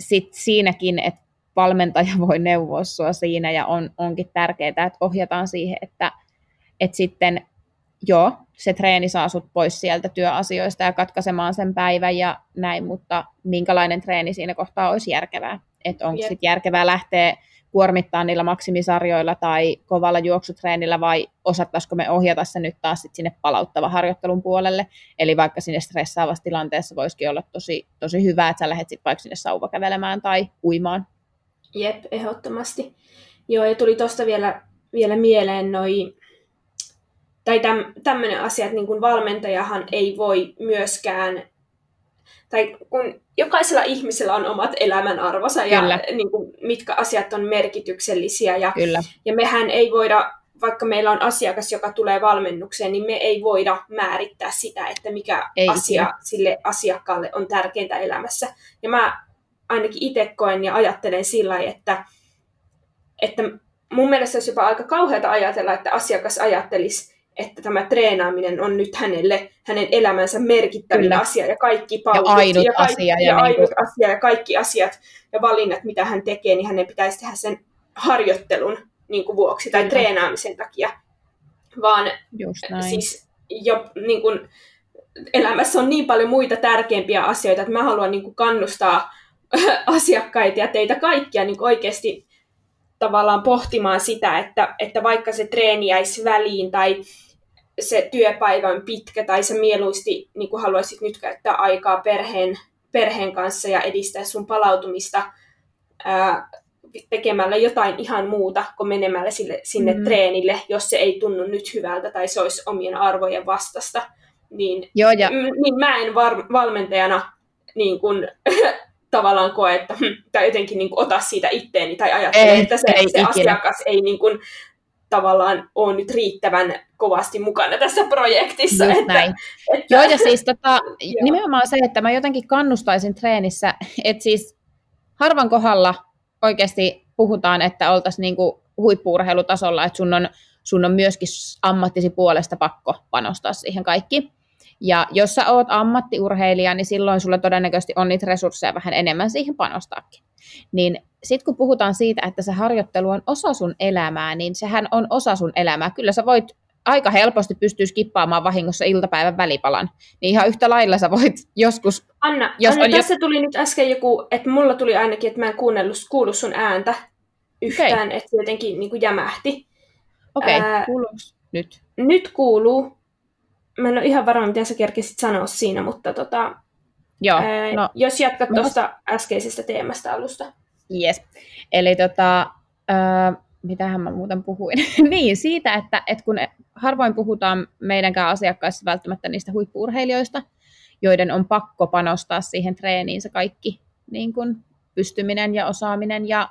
sitten siinäkin, että valmentaja voi neuvoa sua siinä, ja on, onkin tärkeää, että ohjataan siihen, että, että sitten joo, se treeni saa sut pois sieltä työasioista ja katkaisemaan sen päivän ja näin, mutta minkälainen treeni siinä kohtaa olisi järkevää? Että onko sitten järkevää lähteä kuormittaa niillä maksimisarjoilla tai kovalla juoksutreenillä vai osattaisiko me ohjata se nyt taas sit sinne palauttava harjoittelun puolelle. Eli vaikka sinne stressaavassa tilanteessa voisikin olla tosi, tosi hyvä, että sä lähdet sitten vaikka sinne sauvakävelemään tai uimaan. Jep, ehdottomasti. Joo, ja tuli tuosta vielä, vielä mieleen noin tai täm, tämmöinen asia, että niin kuin valmentajahan ei voi myöskään, tai kun jokaisella ihmisellä on omat elämänarvonsa ja niin kuin, mitkä asiat on merkityksellisiä. Ja, Kyllä. ja mehän ei voida, vaikka meillä on asiakas, joka tulee valmennukseen, niin me ei voida määrittää sitä, että mikä ei, asia ei. sille asiakkaalle on tärkeintä elämässä. Ja mä ainakin itse koen ja ajattelen sillä että, että mun mielestä olisi jopa aika kauheata ajatella, että asiakas ajattelisi, että tämä treenaaminen on nyt hänelle, hänen elämänsä merkittävin Kyllä. asia ja kaikki palvelut ja ainut, ja kaikki, asia, ja, ja, ainut niin kuin... asia ja kaikki asiat ja valinnat, mitä hän tekee, niin hänen pitäisi tehdä sen harjoittelun niin kuin vuoksi tai Kyllä. treenaamisen takia. Vaan siis jo, niin kuin, elämässä on niin paljon muita tärkeimpiä asioita, että mä haluan niin kuin, kannustaa *laughs* asiakkaita ja teitä kaikkia niin oikeasti tavallaan pohtimaan sitä, että, että vaikka se treeni jäisi väliin tai se työpäivä on pitkä tai sä mieluusti niin kuin haluaisit nyt käyttää aikaa perheen, perheen kanssa ja edistää sun palautumista ää, tekemällä jotain ihan muuta kuin menemällä sille, sinne mm-hmm. treenille, jos se ei tunnu nyt hyvältä tai se olisi omien arvojen vastasta, niin, Joo, ja... niin mä en var, valmentajana niin kun, *laughs* tavallaan koe, että hm, tai jotenkin niin kuin, ota siitä itteeni tai ajattele, ei, että se, ei se asiakas ei niin kuin, tavallaan ole nyt riittävän kovasti mukana tässä projektissa. Just että, näin. Että, joo, ja siis tota, *laughs* nimenomaan se, että mä jotenkin kannustaisin treenissä, että siis harvan kohdalla oikeasti puhutaan, että oltaisiin niinku huippuurheilutasolla, että sun on, sun on myöskin ammattisi puolesta pakko panostaa siihen kaikki. Ja jos sä oot ammattiurheilija, niin silloin sulla todennäköisesti on niitä resursseja vähän enemmän siihen panostaakin. Niin sitten kun puhutaan siitä, että se harjoittelu on osa sun elämää, niin sehän on osa sun elämää. Kyllä sä voit aika helposti pystyä skippaamaan vahingossa iltapäivän välipalan, niin ihan yhtä lailla sä voit joskus... Anna, jos Anna on tässä jo... tuli nyt äsken joku, että mulla tuli ainakin, että mä en kuunnellut, kuullut sun ääntä yhtään, okay. että se jotenkin niin kuin jämähti. Okei, okay, kuuluuko nyt? Nyt kuuluu, mä en ole ihan varma, mitä sä kerkesit sanoa siinä, mutta tota, Joo, ää, no, jos jatkat no, tuosta äskeisestä teemasta alusta. Yes. Eli tota, ää, mitähän mä muuten puhuin? *laughs* niin, siitä, että, että kun harvoin puhutaan meidänkään asiakkaissa välttämättä niistä huippuurheilijoista, joiden on pakko panostaa siihen treeniin se kaikki niin kuin pystyminen ja osaaminen ja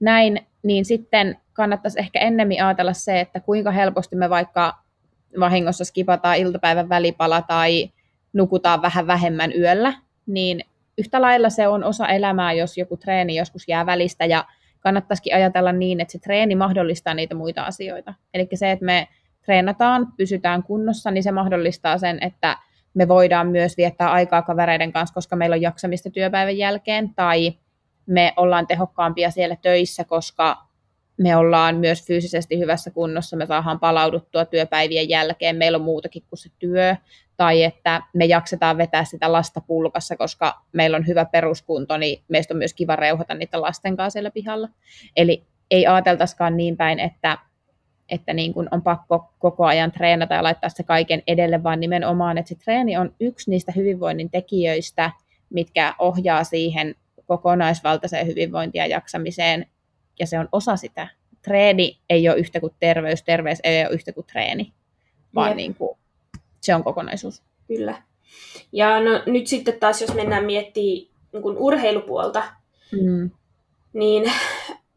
näin, niin sitten kannattaisi ehkä ennemmin ajatella se, että kuinka helposti me vaikka vahingossa skipataan iltapäivän välipala tai nukutaan vähän vähemmän yöllä, niin yhtä lailla se on osa elämää, jos joku treeni joskus jää välistä ja kannattaisikin ajatella niin, että se treeni mahdollistaa niitä muita asioita. Eli se, että me treenataan, pysytään kunnossa, niin se mahdollistaa sen, että me voidaan myös viettää aikaa kavereiden kanssa, koska meillä on jaksamista työpäivän jälkeen, tai me ollaan tehokkaampia siellä töissä, koska me ollaan myös fyysisesti hyvässä kunnossa, me saadaan palauduttua työpäivien jälkeen, meillä on muutakin kuin se työ, tai että me jaksetaan vetää sitä lasta pulkassa, koska meillä on hyvä peruskunto, niin meistä on myös kiva reuhata niitä lasten kanssa siellä pihalla. Eli ei ajateltaisikaan niin päin, että, että niin kuin on pakko koko ajan treenata ja laittaa se kaiken edelle, vaan nimenomaan, että se treeni on yksi niistä hyvinvoinnin tekijöistä, mitkä ohjaa siihen kokonaisvaltaiseen hyvinvointiin ja jaksamiseen ja se on osa sitä. Treeni ei ole yhtä kuin terveys, terveys ei ole yhtä kuin treeni, vaan niin kuin, se on kokonaisuus. Kyllä. Ja no, nyt sitten taas, jos mennään miettimään niin kuin urheilupuolta, mm. niin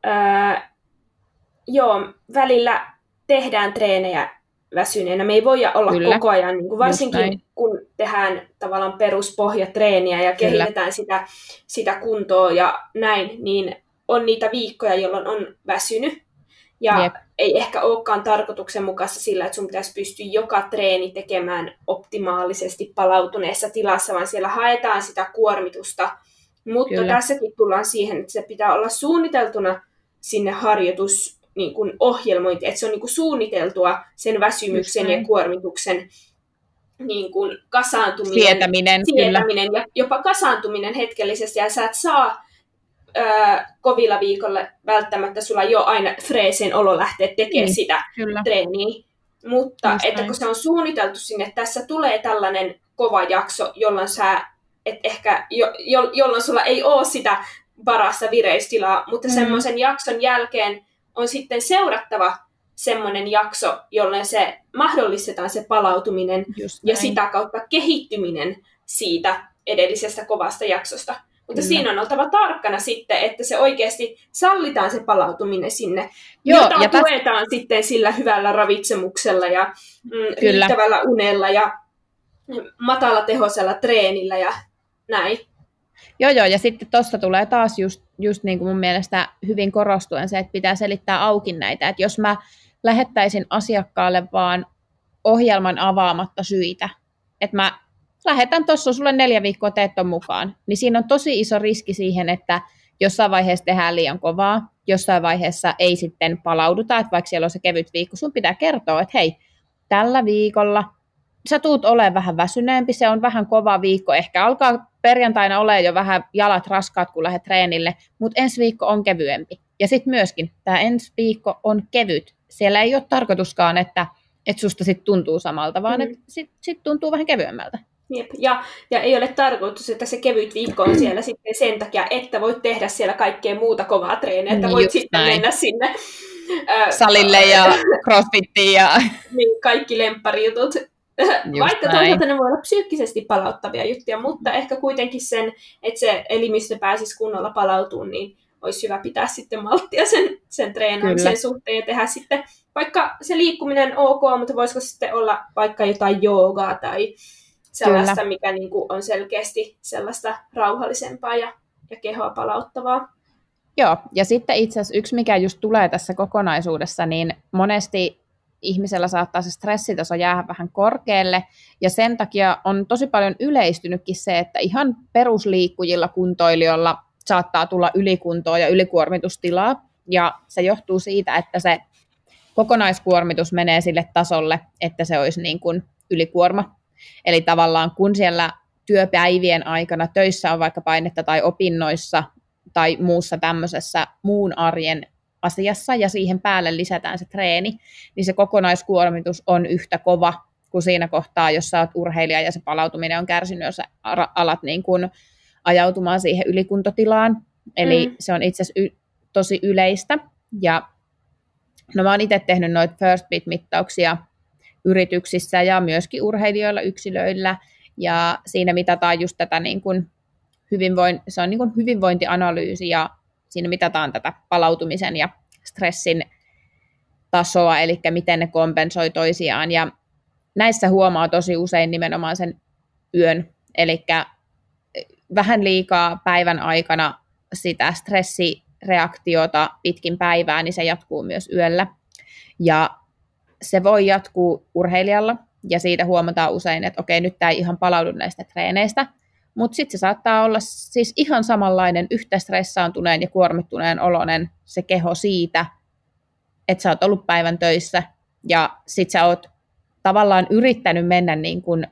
ää, joo, välillä tehdään treenejä väsyneenä. Me ei voida olla Kyllä. koko ajan, niin kuin varsinkin kun tehdään tavallaan peruspohjatreeniä ja kehitetään sitä, sitä kuntoa ja näin, niin on niitä viikkoja, jolloin on väsynyt. Ja Jep. ei ehkä olekaan tarkoituksenmukaista sillä, että sun pitäisi pystyä joka treeni tekemään optimaalisesti palautuneessa tilassa, vaan siellä haetaan sitä kuormitusta. Mutta Kyllä. tässäkin tullaan siihen, että se pitää olla suunniteltuna sinne harjoitus niin kuin ohjelmointi, että se on niin kuin suunniteltua sen väsymyksen ja kuormituksen niin kuin kasaantuminen, sietäminen, sietäminen ja jopa kasaantuminen hetkellisesti, ja sä et saa ää, kovilla viikolla välttämättä sulla jo aina freeseen olo lähteä tekemään niin, sitä kyllä. treeniä, mutta Just että näin. kun se on suunniteltu sinne, että tässä tulee tällainen kova jakso, jolloin sä et ehkä, jo, jo, jolloin sulla ei ole sitä parasta vireystilaa, mutta mm. semmoisen jakson jälkeen on sitten seurattava semmoinen jakso, jolloin se mahdollistetaan se palautuminen ja sitä kautta kehittyminen siitä edellisestä kovasta jaksosta. Mutta Kyllä. siinä on oltava tarkkana sitten, että se oikeasti sallitaan se palautuminen sinne, Joo, jota ja tuetaan täs... sitten sillä hyvällä ravitsemuksella ja mm, riittävällä unella ja matalatehoisella treenillä ja näin. Joo, joo, ja sitten tuossa tulee taas just, just niin kuin mun mielestä hyvin korostuen se, että pitää selittää auki näitä, että jos mä lähettäisin asiakkaalle vaan ohjelman avaamatta syitä, että mä lähetän tuossa sulle neljä viikkoa teet mukaan, niin siinä on tosi iso riski siihen, että jossain vaiheessa tehdään liian kovaa, jossain vaiheessa ei sitten palauduta, että vaikka siellä on se kevyt viikko, sun pitää kertoa, että hei, tällä viikolla sä tuut olemaan vähän väsyneempi, se on vähän kova viikko, ehkä alkaa perjantaina ole jo vähän jalat raskaat, kun lähdet treenille, mutta ensi viikko on kevyempi. Ja sitten myöskin tämä ensi viikko on kevyt. Siellä ei ole tarkoituskaan, että, että susta sitten tuntuu samalta, vaan mm. että sitten sit tuntuu vähän kevyemmältä. Jep. Ja, ja ei ole tarkoitus, että se kevyt viikko on siellä sitten sen takia, että voit tehdä siellä kaikkea muuta kovaa treeniä, että voit Just sitten näin. mennä sinne salille ja *laughs* crossfittiin ja... Niin, kaikki lempparijutut Just Vaikka näin. toisaalta ne voi olla psyykkisesti palauttavia juttuja, mutta ehkä kuitenkin sen, että se elimistö pääsisi kunnolla palautumaan, niin olisi hyvä pitää sitten malttia sen, sen treenaamisen Kyllä. suhteen ja tehdä sitten vaikka se liikkuminen ok, mutta voisiko sitten olla vaikka jotain joogaa tai sellaista, Kyllä. mikä niin kuin on selkeästi sellaista rauhallisempaa ja, ja kehoa palauttavaa. Joo, ja sitten itse asiassa yksi, mikä just tulee tässä kokonaisuudessa, niin monesti ihmisellä saattaa se stressitaso jäädä vähän korkealle, ja sen takia on tosi paljon yleistynytkin se, että ihan perusliikkujilla, kuntoilijoilla saattaa tulla ylikuntoa ja ylikuormitustilaa, ja se johtuu siitä, että se kokonaiskuormitus menee sille tasolle, että se olisi niin kuin ylikuorma. Eli tavallaan kun siellä työpäivien aikana töissä on vaikka painetta tai opinnoissa tai muussa tämmöisessä muun arjen asiassa ja siihen päälle lisätään se treeni, niin se kokonaiskuormitus on yhtä kova kuin siinä kohtaa, jos sä oot urheilija ja se palautuminen on kärsinyt, jos sä alat niin kuin ajautumaan siihen ylikuntotilaan. Eli mm. se on itse asiassa y- tosi yleistä. Ja no mä oon itse tehnyt noita first beat-mittauksia yrityksissä ja myöskin urheilijoilla, yksilöillä, ja siinä mitataan just tätä niin kuin hyvinvoin, se on niin kuin hyvinvointianalyysi ja siinä mitataan tätä palautumisen ja stressin tasoa, eli miten ne kompensoi toisiaan. Ja näissä huomaa tosi usein nimenomaan sen yön, eli vähän liikaa päivän aikana sitä stressireaktiota pitkin päivää, niin se jatkuu myös yöllä. Ja se voi jatkuu urheilijalla, ja siitä huomataan usein, että okei, nyt tämä ei ihan palaudu näistä treeneistä, mutta sitten se saattaa olla siis ihan samanlainen yhtä stressaantuneen ja kuormittuneen olonen se keho siitä, että sä oot ollut päivän töissä ja sit sä oot tavallaan yrittänyt mennä niin kuin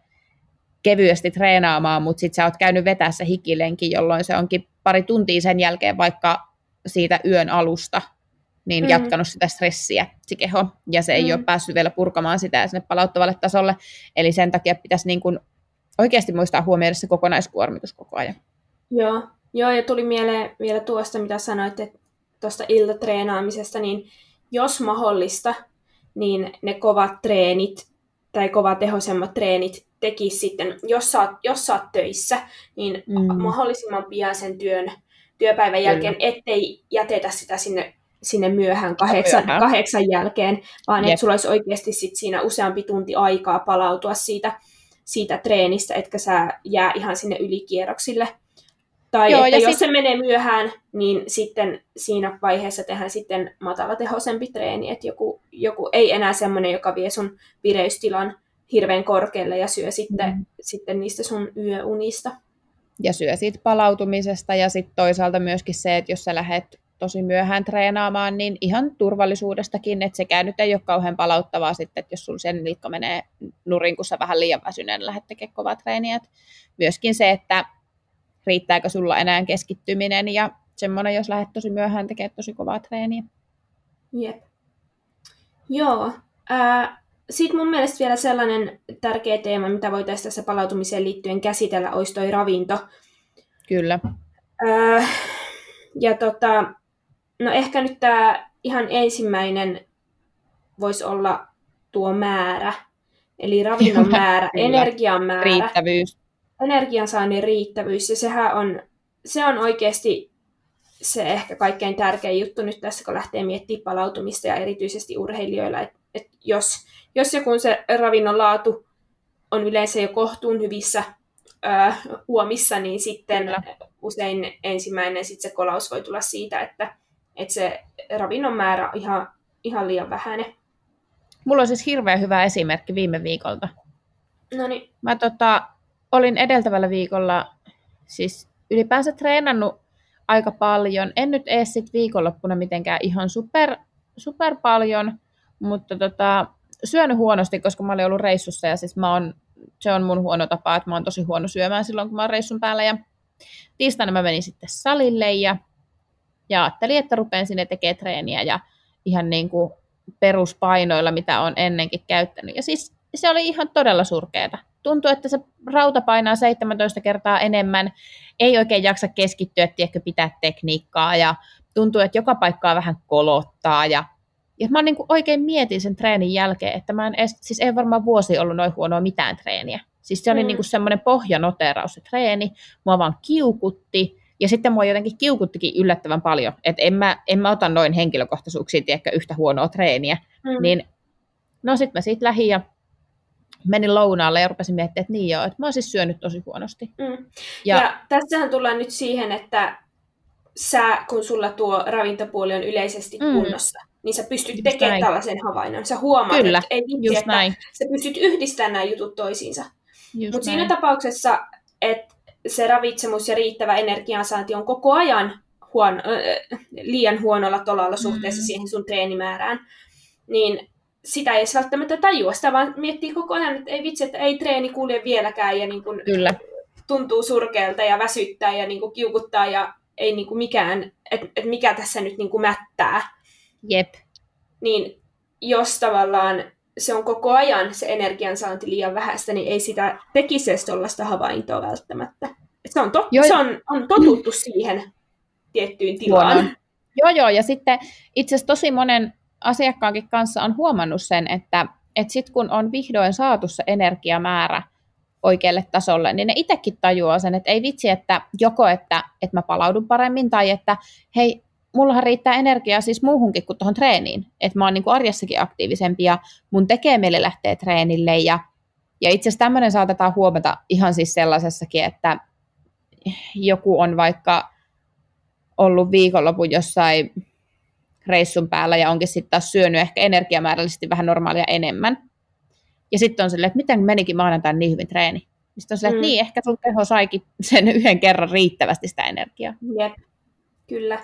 kevyesti treenaamaan, mutta sitten sä oot käynyt vetäessä hikilenkin, jolloin se onkin pari tuntia sen jälkeen vaikka siitä yön alusta, niin mm. jatkanut sitä stressiä, se keho, ja se ei mm. ole päässyt vielä purkamaan sitä sinne palauttavalle tasolle. Eli sen takia pitäisi niin kuin oikeasti muistaa huomioida se kokonaiskuormitus koko ajan. Joo, Joo ja tuli mieleen vielä tuosta, mitä sanoit, että tuosta iltatreenaamisesta, niin jos mahdollista, niin ne kovat treenit tai tehoisemmat treenit tekisi sitten, jos sä oot, jos sä oot töissä, niin mm. mahdollisimman pian sen työn, työpäivän jälkeen, Kyllä. ettei jätetä sitä sinne sinne myöhään kahdeksan, myöhään. kahdeksan jälkeen, vaan että sulla olisi oikeasti sit siinä useampi tunti aikaa palautua siitä, siitä treenistä, etkä sä jää ihan sinne ylikierroksille. Tai Joo, että jos sit... se menee myöhään, niin sitten siinä vaiheessa tehdään sitten matalatehoisempi treeni, että joku, joku ei enää semmoinen, joka vie sun vireystilan hirveän korkealle ja syö sitten, mm. sitten niistä sun yöunista. Ja syö siitä palautumisesta ja sitten toisaalta myöskin se, että jos sä lähdet tosi myöhään treenaamaan, niin ihan turvallisuudestakin, että sekään nyt ei ole kauhean palauttavaa sitten, että jos sulla sen nilkka menee nurin, kun sä vähän liian väsyneen lähdet tekemään kovaa treeniä. myöskin se, että riittääkö sulla enää keskittyminen ja semmoinen, jos lähdet tosi myöhään tekemään tosi kovaa treeniä. Jep. Joo. Äh, Sitten mun mielestä vielä sellainen tärkeä teema, mitä voitaisiin tässä palautumiseen liittyen käsitellä, olisi toi ravinto. Kyllä. Äh, ja tota, no ehkä nyt tämä ihan ensimmäinen voisi olla tuo määrä. Eli ravinnon määrä, energian määrä. Riittävyys energiansaannin riittävyys, ja sehän on, se on oikeasti se ehkä kaikkein tärkein juttu nyt tässä, kun lähtee miettimään palautumista ja erityisesti urheilijoilla, että et jos, jos ja kun se ravinnon laatu on yleensä jo kohtuun hyvissä ää, uomissa, niin sitten Kyllä. usein ensimmäinen sit se kolaus voi tulla siitä, että, että se ravinnon määrä on ihan, ihan liian vähäinen. Mulla on siis hirveän hyvä esimerkki viime viikolta. No niin. Mä tota, olin edeltävällä viikolla siis ylipäänsä treenannut aika paljon. En nyt edes sit viikonloppuna mitenkään ihan super, super paljon, mutta tota, syönyt huonosti, koska mä olin ollut reissussa ja siis mä oon, se on mun huono tapa, että mä oon tosi huono syömään silloin, kun mä oon reissun päällä. Ja tiistaina mä menin sitten salille ja, ja ajattelin, että rupean sinne tekemään treeniä ja ihan niin kuin peruspainoilla, mitä on ennenkin käyttänyt. Ja siis se oli ihan todella surkeeta tuntuu, että se rauta painaa 17 kertaa enemmän, ei oikein jaksa keskittyä, tiedätkö, pitää tekniikkaa ja tuntuu, että joka paikkaa vähän kolottaa ja ja mä niin kuin oikein mietin sen treenin jälkeen, että mä en edes, siis ei varmaan vuosi ollut noin huonoa mitään treeniä. Siis se oli mm. niin kuin semmoinen pohjanoteraus se treeni, mua vaan kiukutti, ja sitten mua jotenkin kiukuttikin yllättävän paljon, että en mä, en mä ota noin henkilökohtaisuuksiin, tiedätkö, yhtä huonoa treeniä. Mm. Niin, no sitten mä siitä lähdin ja menin lounaalle ja rupesin miettimään, että niin joo, että mä oon siis syönyt tosi huonosti. Mm. Ja, ja tässähän tullaan nyt siihen, että sä, kun sulla tuo ravintopuoli on yleisesti mm. kunnossa, niin sä pystyt just tekemään näin. tällaisen havainnon. Sä huomaat, Kyllä, että ei vitsi, että näin. sä pystyt yhdistämään nämä jutut toisiinsa. Mutta siinä tapauksessa, että se ravitsemus ja riittävä energiansaanti on koko ajan huono, äh, liian huonolla tolalla suhteessa mm. siihen sun treenimäärään, niin sitä ei edes välttämättä tajua, sitä vaan miettii koko ajan, että ei vitsi, että ei treeni kulje vieläkään ja niin kuin Kyllä. tuntuu surkealta ja väsyttää ja niin kuin kiukuttaa ja ei niin kuin mikään, että et mikä tässä nyt niin kuin mättää. Jep. Niin jos tavallaan se on koko ajan se energiansaanti liian vähäistä, niin ei sitä tekisi edes tuollaista havaintoa välttämättä. Et se on, tot, joo, se on, on totuttu siihen tiettyyn tilaan. Huono. Joo, joo, ja sitten itse asiassa tosi monen asiakkaankin kanssa on huomannut sen, että, että sitten kun on vihdoin saatu se energiamäärä oikealle tasolle, niin ne itsekin tajuaa sen, että ei vitsi, että joko, että, että mä palaudun paremmin, tai että hei, mullahan riittää energiaa siis muuhunkin kuin tuohon treeniin. Että mä oon niin kuin arjessakin aktiivisempi ja mun tekee meille lähtee treenille. Ja, ja itse asiassa tämmöinen saatetaan huomata ihan siis sellaisessakin, että joku on vaikka ollut viikonlopun jossain reissun päällä ja onkin sitten taas syönyt ehkä energiamäärällisesti vähän normaalia enemmän. Ja sitten on silleen, että miten menikin maanantain niin hyvin treeni. Sitten on silleen, että mm. niin, ehkä sun keho saikin sen yhden kerran riittävästi sitä energiaa. Jep, kyllä.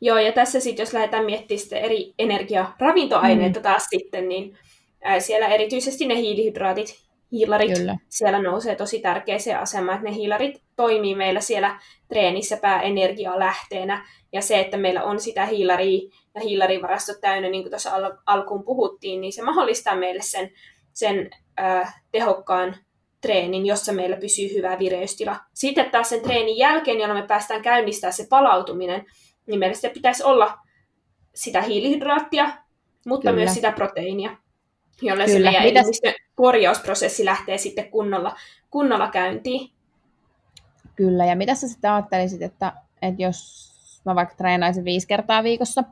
Joo, ja tässä sitten, jos lähdetään miettimään sitten eri energiaravintoaineita mm. taas sitten, niin ää, siellä erityisesti ne hiilihydraatit, hiilarit, Kyllä. siellä nousee tosi tärkeäseen asemaan, että ne hiilarit toimii meillä siellä treenissä pääenergialähteenä, ja se, että meillä on sitä hiilaria ja hiilarivarastot täynnä, niin kuin tuossa al- alkuun puhuttiin, niin se mahdollistaa meille sen, sen äh, tehokkaan treenin, jossa meillä pysyy hyvä vireystila. Sitten taas sen treenin jälkeen, jolloin me päästään käynnistämään se palautuminen, niin meillä se pitäisi olla sitä hiilihydraattia, mutta Kyllä. myös sitä proteiinia, jolle Kyllä. se meidän Mitäs... korjausprosessi lähtee sitten kunnolla, kunnolla käyntiin. Kyllä, ja mitä sä sitten ajattelisit, että, että jos mä vaikka treenaisin viisi kertaa viikossa,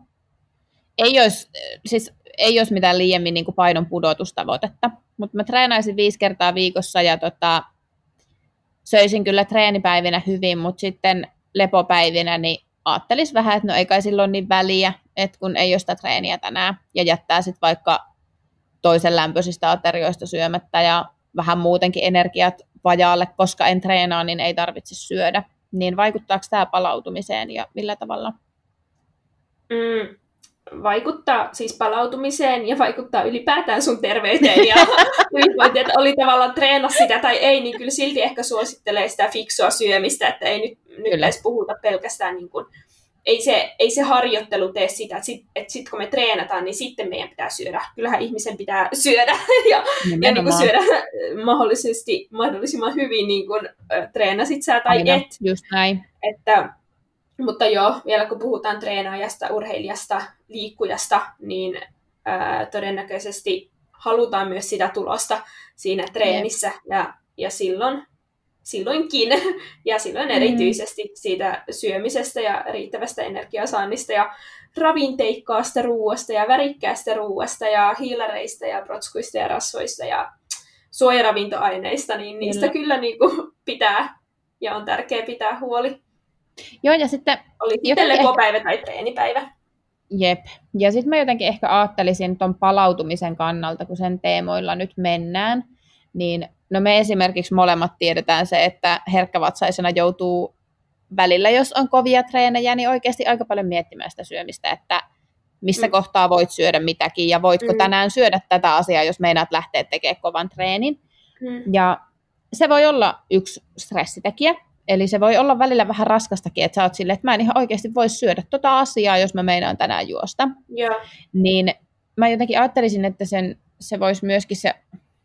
ei olisi, siis ei olisi mitään liiemmin niin kuin painon pudotustavoitetta, mutta mä treenaisin viisi kertaa viikossa ja tota, söisin kyllä treenipäivinä hyvin, mutta sitten lepopäivinä niin ajattelisi vähän, että no ei kai silloin niin väliä, että kun ei ole sitä treeniä tänään ja jättää sitten vaikka toisen lämpöisistä aterioista syömättä ja vähän muutenkin energiat vajaalle, koska en treenaa, niin ei tarvitse syödä. Niin vaikuttaako tämä palautumiseen ja millä tavalla? Mm, vaikuttaa siis palautumiseen ja vaikuttaa ylipäätään sun terveyteen ja *laughs* hyvinvointiin, että oli tavallaan treena sitä tai ei, niin kyllä silti ehkä suosittelee sitä fiksua syömistä, että ei nyt, nyt edes puhuta pelkästään niin kuin, ei se, ei se harjoittelu tee sitä, että sitten et sit kun me treenataan, niin sitten meidän pitää syödä. Kyllähän ihmisen pitää syödä *laughs* ja, ja niin kuin syödä mahdollisesti, mahdollisimman hyvin, niin kuin treenasit sä tai Aina, et. Just näin. Että, mutta joo, vielä kun puhutaan treenaajasta, urheilijasta, liikkujasta, niin ää, todennäköisesti halutaan myös sitä tulosta siinä treenissä. Ja, ja silloin, silloinkin, ja silloin mm. erityisesti siitä syömisestä ja riittävästä energiasaannista ja ravinteikkaasta ruuasta ja värikkäästä ruuasta ja hiilareista ja protskuista ja rasvoista ja suojaravintoaineista, niin niistä kyllä, kyllä niin kuin pitää ja on tärkeää pitää huoli. Joo, ja sitten... Oli sitten lepopäivä ehkä... tai treenipäivä. Jep. Ja sitten mä jotenkin ehkä ajattelisin tuon palautumisen kannalta, kun sen teemoilla nyt mennään, niin no me esimerkiksi molemmat tiedetään se, että herkkävatsaisena joutuu välillä, jos on kovia treenejä, niin oikeasti aika paljon miettimään sitä syömistä, että missä mm. kohtaa voit syödä mitäkin ja voitko mm. tänään syödä tätä asiaa, jos meinaat lähteä tekemään kovan treenin. Mm. Ja se voi olla yksi stressitekijä, Eli se voi olla välillä vähän raskastakin, että sä oot silleen, että mä en ihan oikeasti voi syödä tota asiaa, jos mä meinaan tänään juosta. Yeah. Niin mä jotenkin ajattelisin, että sen, se voisi myöskin se,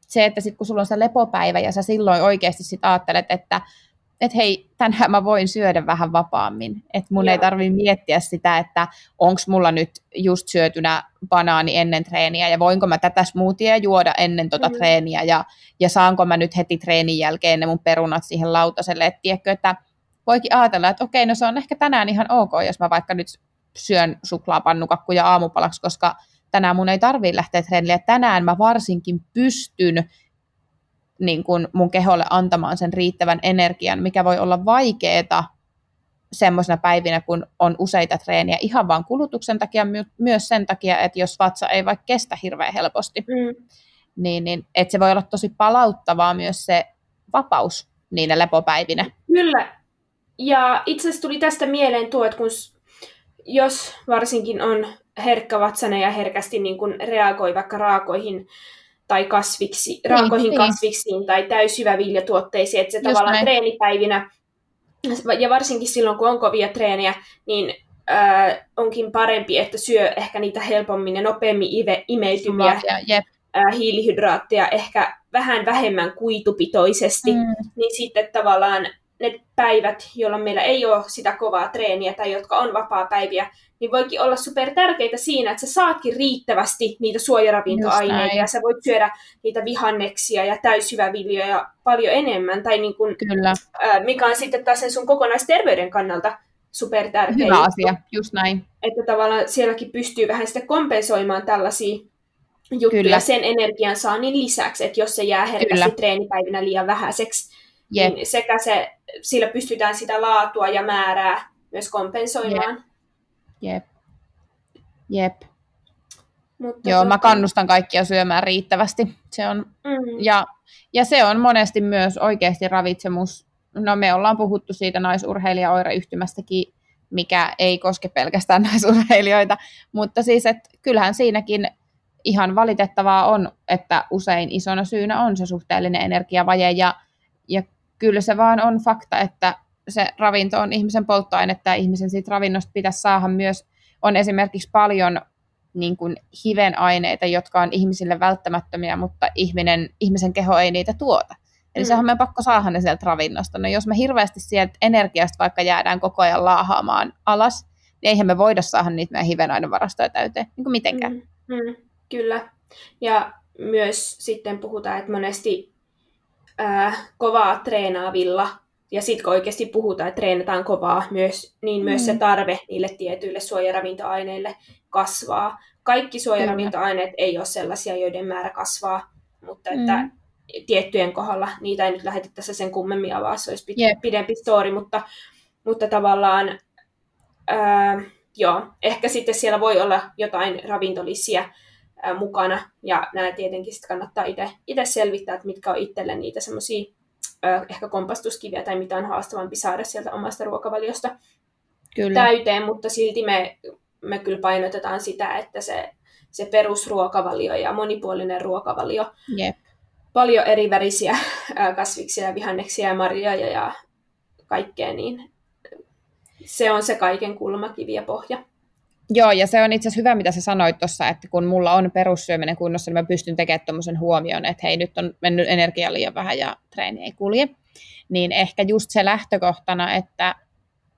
se että sit kun sulla on se lepopäivä ja sä silloin oikeasti sit ajattelet, että että hei, tänään mä voin syödä vähän vapaammin. Että mun Joo. ei tarvi miettiä sitä, että onko mulla nyt just syötynä banaani ennen treeniä ja voinko mä tätä smoothia juoda ennen tota mm. treeniä ja, ja saanko mä nyt heti treenin jälkeen ne mun perunat siihen lautaselle. Että tiedätkö, että voikin ajatella, että okei, no se on ehkä tänään ihan ok, jos mä vaikka nyt syön suklaapannukakkuja aamupalaksi, koska tänään mun ei tarvii lähteä treenille. Tänään mä varsinkin pystyn niin kuin mun keholle antamaan sen riittävän energian, mikä voi olla vaikeaa semmoisena päivinä, kun on useita treeniä ihan vain kulutuksen takia, my- myös sen takia, että jos vatsa ei vaikka kestä hirveän helposti, mm. niin, niin että se voi olla tosi palauttavaa myös se vapaus niinä lepopäivinä. Kyllä. Ja itse asiassa tuli tästä mieleen tuo, että kun jos varsinkin on herkkä vatsana ja herkästi niin kuin reagoi vaikka raakoihin tai kasviksi, niin, raakoihin niin, kasviksiin tai täysjyväviljatuotteisiin, että se Just tavallaan näin. treenipäivinä, ja varsinkin silloin kun on kovia treenejä, niin äh, onkin parempi, että syö ehkä niitä helpommin ja nopeammin ive, imeytyviä yep. äh, hiilihydraatteja, ehkä vähän vähemmän kuitupitoisesti, mm. niin sitten tavallaan ne päivät, jolloin meillä ei ole sitä kovaa treeniä tai jotka on vapaa-päiviä, niin voikin olla super tärkeitä siinä, että sä saatkin riittävästi niitä suojaravintoaineita ja sä voit syödä niitä vihanneksia ja täysjyväviljoja paljon enemmän, tai niin kun, Kyllä. Äh, mikä on sitten taas sen sun kokonaisterveyden kannalta super tärkeä Hyvä asia, just näin. Että tavallaan sielläkin pystyy vähän sitten kompensoimaan tällaisia juttuja Kyllä. sen energian saannin lisäksi, että jos se jää herkästi Kyllä. treenipäivinä liian vähäiseksi, Jep. niin sekä se, sillä pystytään sitä laatua ja määrää myös kompensoimaan. Jep. Jep. Jep. Mutta Joo, mä kannustan kaikkia syömään riittävästi. Se on, mm. ja, ja se on monesti myös oikeasti ravitsemus. No me ollaan puhuttu siitä naisurheilijaoireyhtymästäkin, mikä ei koske pelkästään *laughs* naisurheilijoita, mutta siis, että kyllähän siinäkin ihan valitettavaa on, että usein isona syynä on se suhteellinen energiavaje, ja, ja kyllä se vaan on fakta, että se ravinto on ihmisen polttoainetta ja ihmisen siitä ravinnosta pitäisi saada myös, on esimerkiksi paljon niin kuin hivenaineita, jotka on ihmisille välttämättömiä, mutta ihminen, ihmisen keho ei niitä tuota. Eli mm. sehän on pakko saada ne sieltä ravinnosta. No jos me hirveästi sieltä energiasta vaikka jäädään koko ajan laahaamaan alas, niin eihän me voida saada niitä meidän hivenainevarastoja täyteen, niin kuin mitenkään. Mm. Mm. Kyllä. Ja myös sitten puhutaan, että monesti äh, kovaa treenaavilla ja sitten kun oikeasti puhutaan, että treenataan kovaa, myös, niin myös mm. se tarve niille tietyille suojaravintoaineille kasvaa. Kaikki suojaravintoaineet Kyllä. ei ole sellaisia, joiden määrä kasvaa, mutta että mm. tiettyjen kohdalla niitä ei nyt lähetettäisi sen kummemmin avaa, se olisi pit- yep. pidempi story, mutta, mutta tavallaan ää, joo, ehkä sitten siellä voi olla jotain ravintolisia ää, mukana, ja nämä tietenkin sitten kannattaa itse selvittää, että mitkä on itselle niitä semmoisia ehkä kompastuskiviä tai mitä on haastavampi saada sieltä omasta ruokavaliosta kyllä. täyteen, mutta silti me, me kyllä painotetaan sitä, että se, se perusruokavalio ja monipuolinen ruokavalio, Jep. paljon eri värisiä kasviksia vihanneksia ja marjoja ja kaikkea, niin se on se kaiken kulmakivi ja pohja. Joo, ja se on itse asiassa hyvä, mitä sä sanoit tuossa, että kun mulla on perussyöminen kunnossa, niin mä pystyn tekemään tuommoisen huomioon, että hei, nyt on mennyt energia liian vähän ja treeni ei kulje. Niin ehkä just se lähtökohtana, että,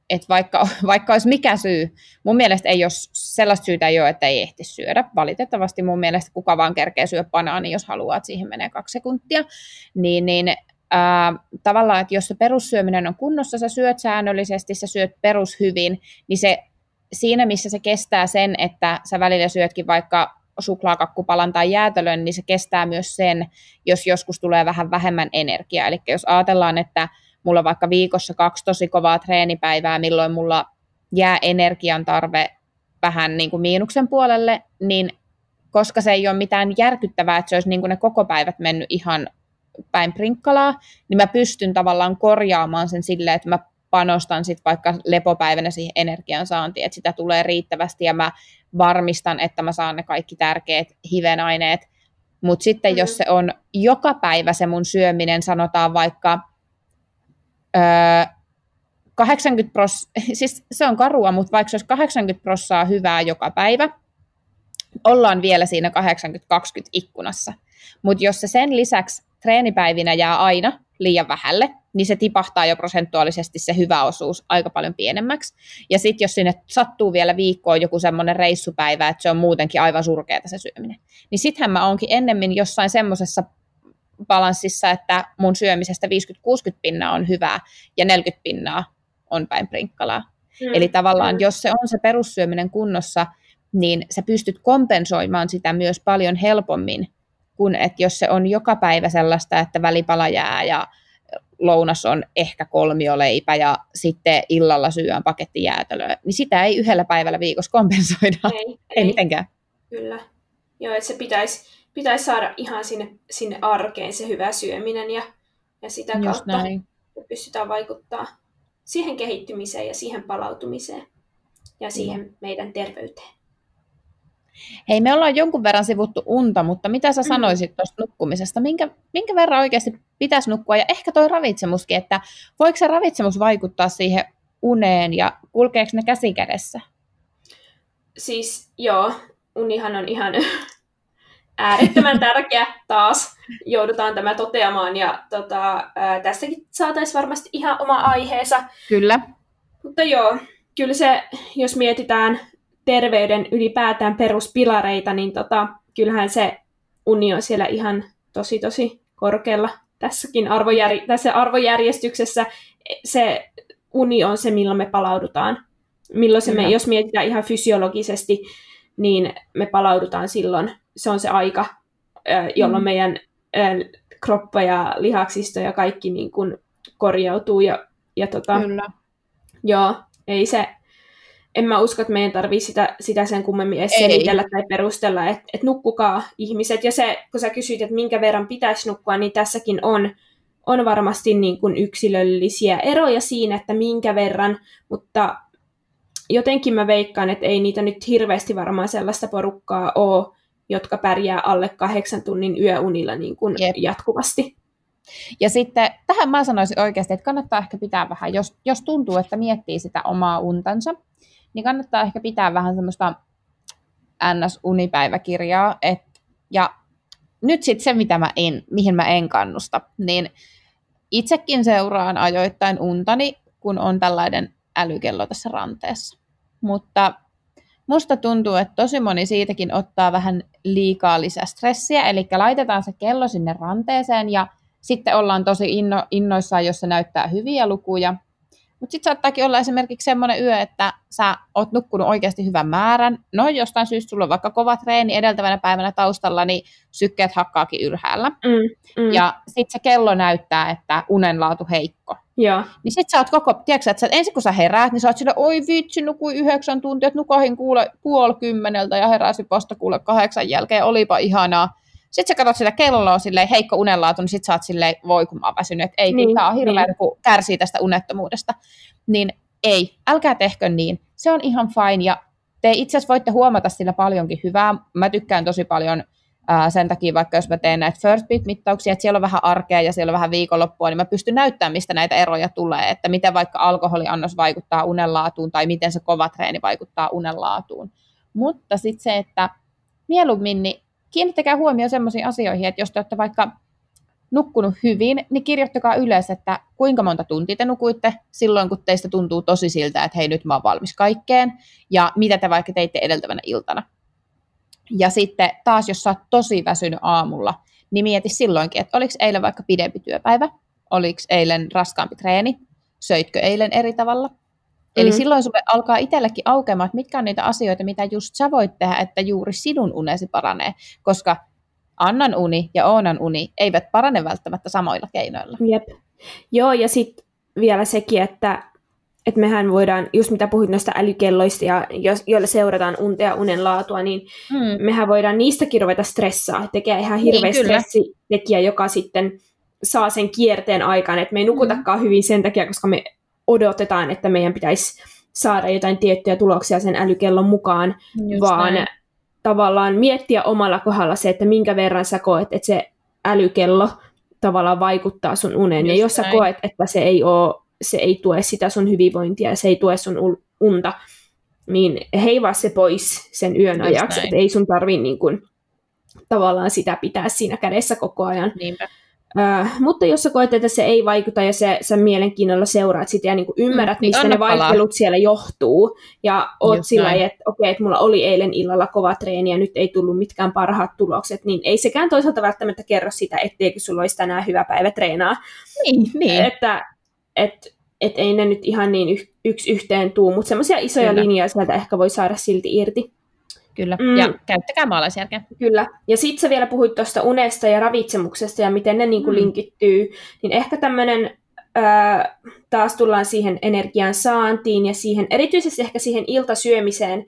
että vaikka, *laughs* vaikka olisi mikä syy, mun mielestä ei ole sellaista syytä ei ole, että ei ehti syödä. Valitettavasti mun mielestä kuka vaan kerkee syödä banaani, jos haluaa, että siihen menee kaksi sekuntia. Niin, niin äh, tavallaan, että jos se perussyöminen on kunnossa, sä syöt säännöllisesti, sä syöt perushyvin, niin se siinä, missä se kestää sen, että sä välillä syötkin vaikka suklaakakkupalan tai jäätelön, niin se kestää myös sen, jos joskus tulee vähän vähemmän energiaa. Eli jos ajatellaan, että mulla on vaikka viikossa kaksi tosi kovaa treenipäivää, milloin mulla jää energian tarve vähän niin kuin miinuksen puolelle, niin koska se ei ole mitään järkyttävää, että se olisi niin kuin ne koko päivät mennyt ihan päin prinkkalaa, niin mä pystyn tavallaan korjaamaan sen silleen, että mä panostan sit vaikka lepopäivänä siihen energian saantiin, että sitä tulee riittävästi ja mä varmistan, että mä saan ne kaikki tärkeät hivenaineet. Mutta sitten mm-hmm. jos se on joka päivä se mun syöminen, sanotaan vaikka öö, 80 pros, siis se on karua, mutta vaikka se olisi 80 prossaa hyvää joka päivä, ollaan vielä siinä 80-20 ikkunassa. Mutta jos se sen lisäksi treenipäivinä jää aina liian vähälle, niin se tipahtaa jo prosentuaalisesti se hyvä osuus aika paljon pienemmäksi. Ja sitten jos sinne sattuu vielä viikkoon joku semmoinen reissupäivä, että se on muutenkin aivan surkeata se syöminen, niin sittenhän mä oonkin ennemmin jossain semmoisessa balanssissa, että mun syömisestä 50-60 pinnaa on hyvää ja 40 pinnaa on päin prinkkalaa. Mm. Eli tavallaan, mm. jos se on se perussyöminen kunnossa, niin sä pystyt kompensoimaan sitä myös paljon helpommin kuin että jos se on joka päivä sellaista, että välipala jää ja lounas on ehkä kolmioleipä ja sitten illalla syön paketti jäätelöä, niin sitä ei yhdellä päivällä viikossa kompensoida. Ei, ei. ei *laughs* mitenkään. Kyllä. Joo, että se pitäisi, pitäisi saada ihan sinne, sinne arkeen se hyvä syöminen ja, ja sitä Just kautta näin. pystytään vaikuttaa siihen kehittymiseen ja siihen palautumiseen ja siihen mm. meidän terveyteen. Hei, me ollaan jonkun verran sivuttu unta, mutta mitä sä mm. sanoisit tuosta nukkumisesta? Minkä, minkä verran oikeasti pitäisi nukkua? Ja ehkä toi ravitsemuskin, että voiko se ravitsemus vaikuttaa siihen uneen ja kulkeeko ne käsi kädessä? Siis joo, unihan on ihan *laughs* äärettömän tärkeä taas. Joudutaan tämä toteamaan ja tota, ää, tässäkin saataisiin varmasti ihan oma aiheensa. Kyllä. Mutta joo, kyllä se, jos mietitään terveyden ylipäätään peruspilareita, niin tota, kyllähän se uni on siellä ihan tosi tosi korkealla tässäkin arvojär- tässä arvojärjestyksessä. Se uni on se, milloin me palaudutaan. Milloin se me, jos mietitään ihan fysiologisesti, niin me palaudutaan silloin. Se on se aika, jolloin mm. meidän kroppa ja lihaksisto ja kaikki niin kuin korjautuu. Ja, ja tota, Kyllä. Joo, ei se, en mä usko, että meidän tarvii sitä, sitä sen kummemmin edes selitellä tai perustella, että et nukkukaa ihmiset. Ja se, kun sä kysyit, että minkä verran pitäisi nukkua, niin tässäkin on, on varmasti niin kuin yksilöllisiä eroja siinä, että minkä verran, mutta jotenkin mä veikkaan, että ei niitä nyt hirveästi varmaan sellaista porukkaa ole, jotka pärjää alle kahdeksan tunnin yöunilla niin kuin jatkuvasti. Ja sitten tähän mä sanoisin oikeasti, että kannattaa ehkä pitää vähän, jos, jos tuntuu, että miettii sitä omaa untansa, niin kannattaa ehkä pitää vähän semmoista NS-unipäiväkirjaa. Et, ja nyt sitten se, mitä mä en, mihin mä en kannusta, niin itsekin seuraan ajoittain untani, kun on tällainen älykello tässä ranteessa. Mutta musta tuntuu, että tosi moni siitäkin ottaa vähän liikaa lisää stressiä, eli laitetaan se kello sinne ranteeseen ja Sitten ollaan tosi inno, innoissaan, jos se näyttää hyviä lukuja. Mutta sitten saattaakin olla esimerkiksi semmoinen yö, että sä oot nukkunut oikeasti hyvän määrän. No jostain syystä sulla on vaikka kova treeni edeltävänä päivänä taustalla, niin sykkeet hakkaakin ylhäällä. Mm, mm. Ja sitten se kello näyttää, että unenlaatu heikko. Joo. Niin sit sä oot koko, tiedätkö, että sä, ensin kun sä heräät, niin sä oot sille, oi vitsi, nukui yhdeksän tuntia, että nukahin kuule puoli kymmeneltä ja heräsi vasta kuule kahdeksan jälkeen, olipa ihanaa. Sitten sä katsot sitä kelloa silleen heikko unenlaatu, niin sit sä oot silleen, voi kun mä oon väsynyt, että ei, niin, tää on hirveä, niin. kun kärsii tästä unettomuudesta. Niin ei, älkää tehkö niin. Se on ihan fine ja te itse asiassa voitte huomata sillä paljonkin hyvää. Mä tykkään tosi paljon ää, sen takia, vaikka jos mä teen näitä first beat-mittauksia, että siellä on vähän arkea ja siellä on vähän viikonloppua, niin mä pystyn näyttämään, mistä näitä eroja tulee, että miten vaikka alkoholiannos vaikuttaa unenlaatuun tai miten se kova treeni vaikuttaa unenlaatuun. Mutta sitten se, että mieluummin niin kiinnittäkää huomioon sellaisiin asioihin, että jos te olette vaikka nukkunut hyvin, niin kirjoittakaa ylös, että kuinka monta tuntia te nukuitte silloin, kun teistä tuntuu tosi siltä, että hei nyt mä oon valmis kaikkeen, ja mitä te vaikka teitte edeltävänä iltana. Ja sitten taas, jos sä oot tosi väsynyt aamulla, niin mieti silloinkin, että oliko eilen vaikka pidempi työpäivä, oliko eilen raskaampi treeni, söitkö eilen eri tavalla. Eli mm. silloin sulle alkaa itsellekin aukeamaan, että mitkä on niitä asioita, mitä just sä voit tehdä, että juuri sinun unesi paranee, koska Annan uni ja Oonan uni eivät parane välttämättä samoilla keinoilla. Jep. Joo, ja sitten vielä sekin, että että mehän voidaan, just mitä puhuit noista älykelloista, ja jos, joilla seurataan unta ja unen laatua, niin mm. mehän voidaan niistäkin ruveta stressaa, tekee ihan hirveä niin, stressitekijä, joka sitten saa sen kierteen aikaan, että me ei nukutakaan mm. hyvin sen takia, koska me odotetaan, että meidän pitäisi saada jotain tiettyjä tuloksia sen älykellon mukaan, just vaan näin. tavallaan miettiä omalla kohdalla se, että minkä verran sä koet, että se älykello tavallaan vaikuttaa sun uneen, Just ja jos näin. sä koet, että se ei ole se ei tue sitä sun hyvinvointia ja se ei tue sun unta, niin heivaa se pois sen yön Just ajaksi, että ei sun tarvi niin kuin, tavallaan sitä pitää siinä kädessä koko ajan. Niinpä. Uh, mutta jos sä koet, että se ei vaikuta ja se, sä mielenkiinnolla seuraat sitä ja niin kuin ymmärrät, mm, mistä ne vaihtelut palaa. siellä johtuu, ja oot Just sillä että okei, okay, että mulla oli eilen illalla kova treeni ja nyt ei tullut mitkään parhaat tulokset, niin ei sekään toisaalta välttämättä kerro sitä, etteikö sulla olisi tänään hyvä päivä treenaa. Niin, niin. Että että et ei ne nyt ihan niin yksi yhteen tuu, mutta semmoisia isoja Kyllä. linjoja sieltä ehkä voi saada silti irti. Kyllä, mm. ja käyttäkää maalaisjärkeä. Kyllä, ja sitten sä vielä puhuit tuosta unesta ja ravitsemuksesta ja miten ne niinku mm. linkittyy, niin ehkä tämmöinen taas tullaan siihen energian saantiin ja siihen, erityisesti ehkä siihen iltasyömiseen,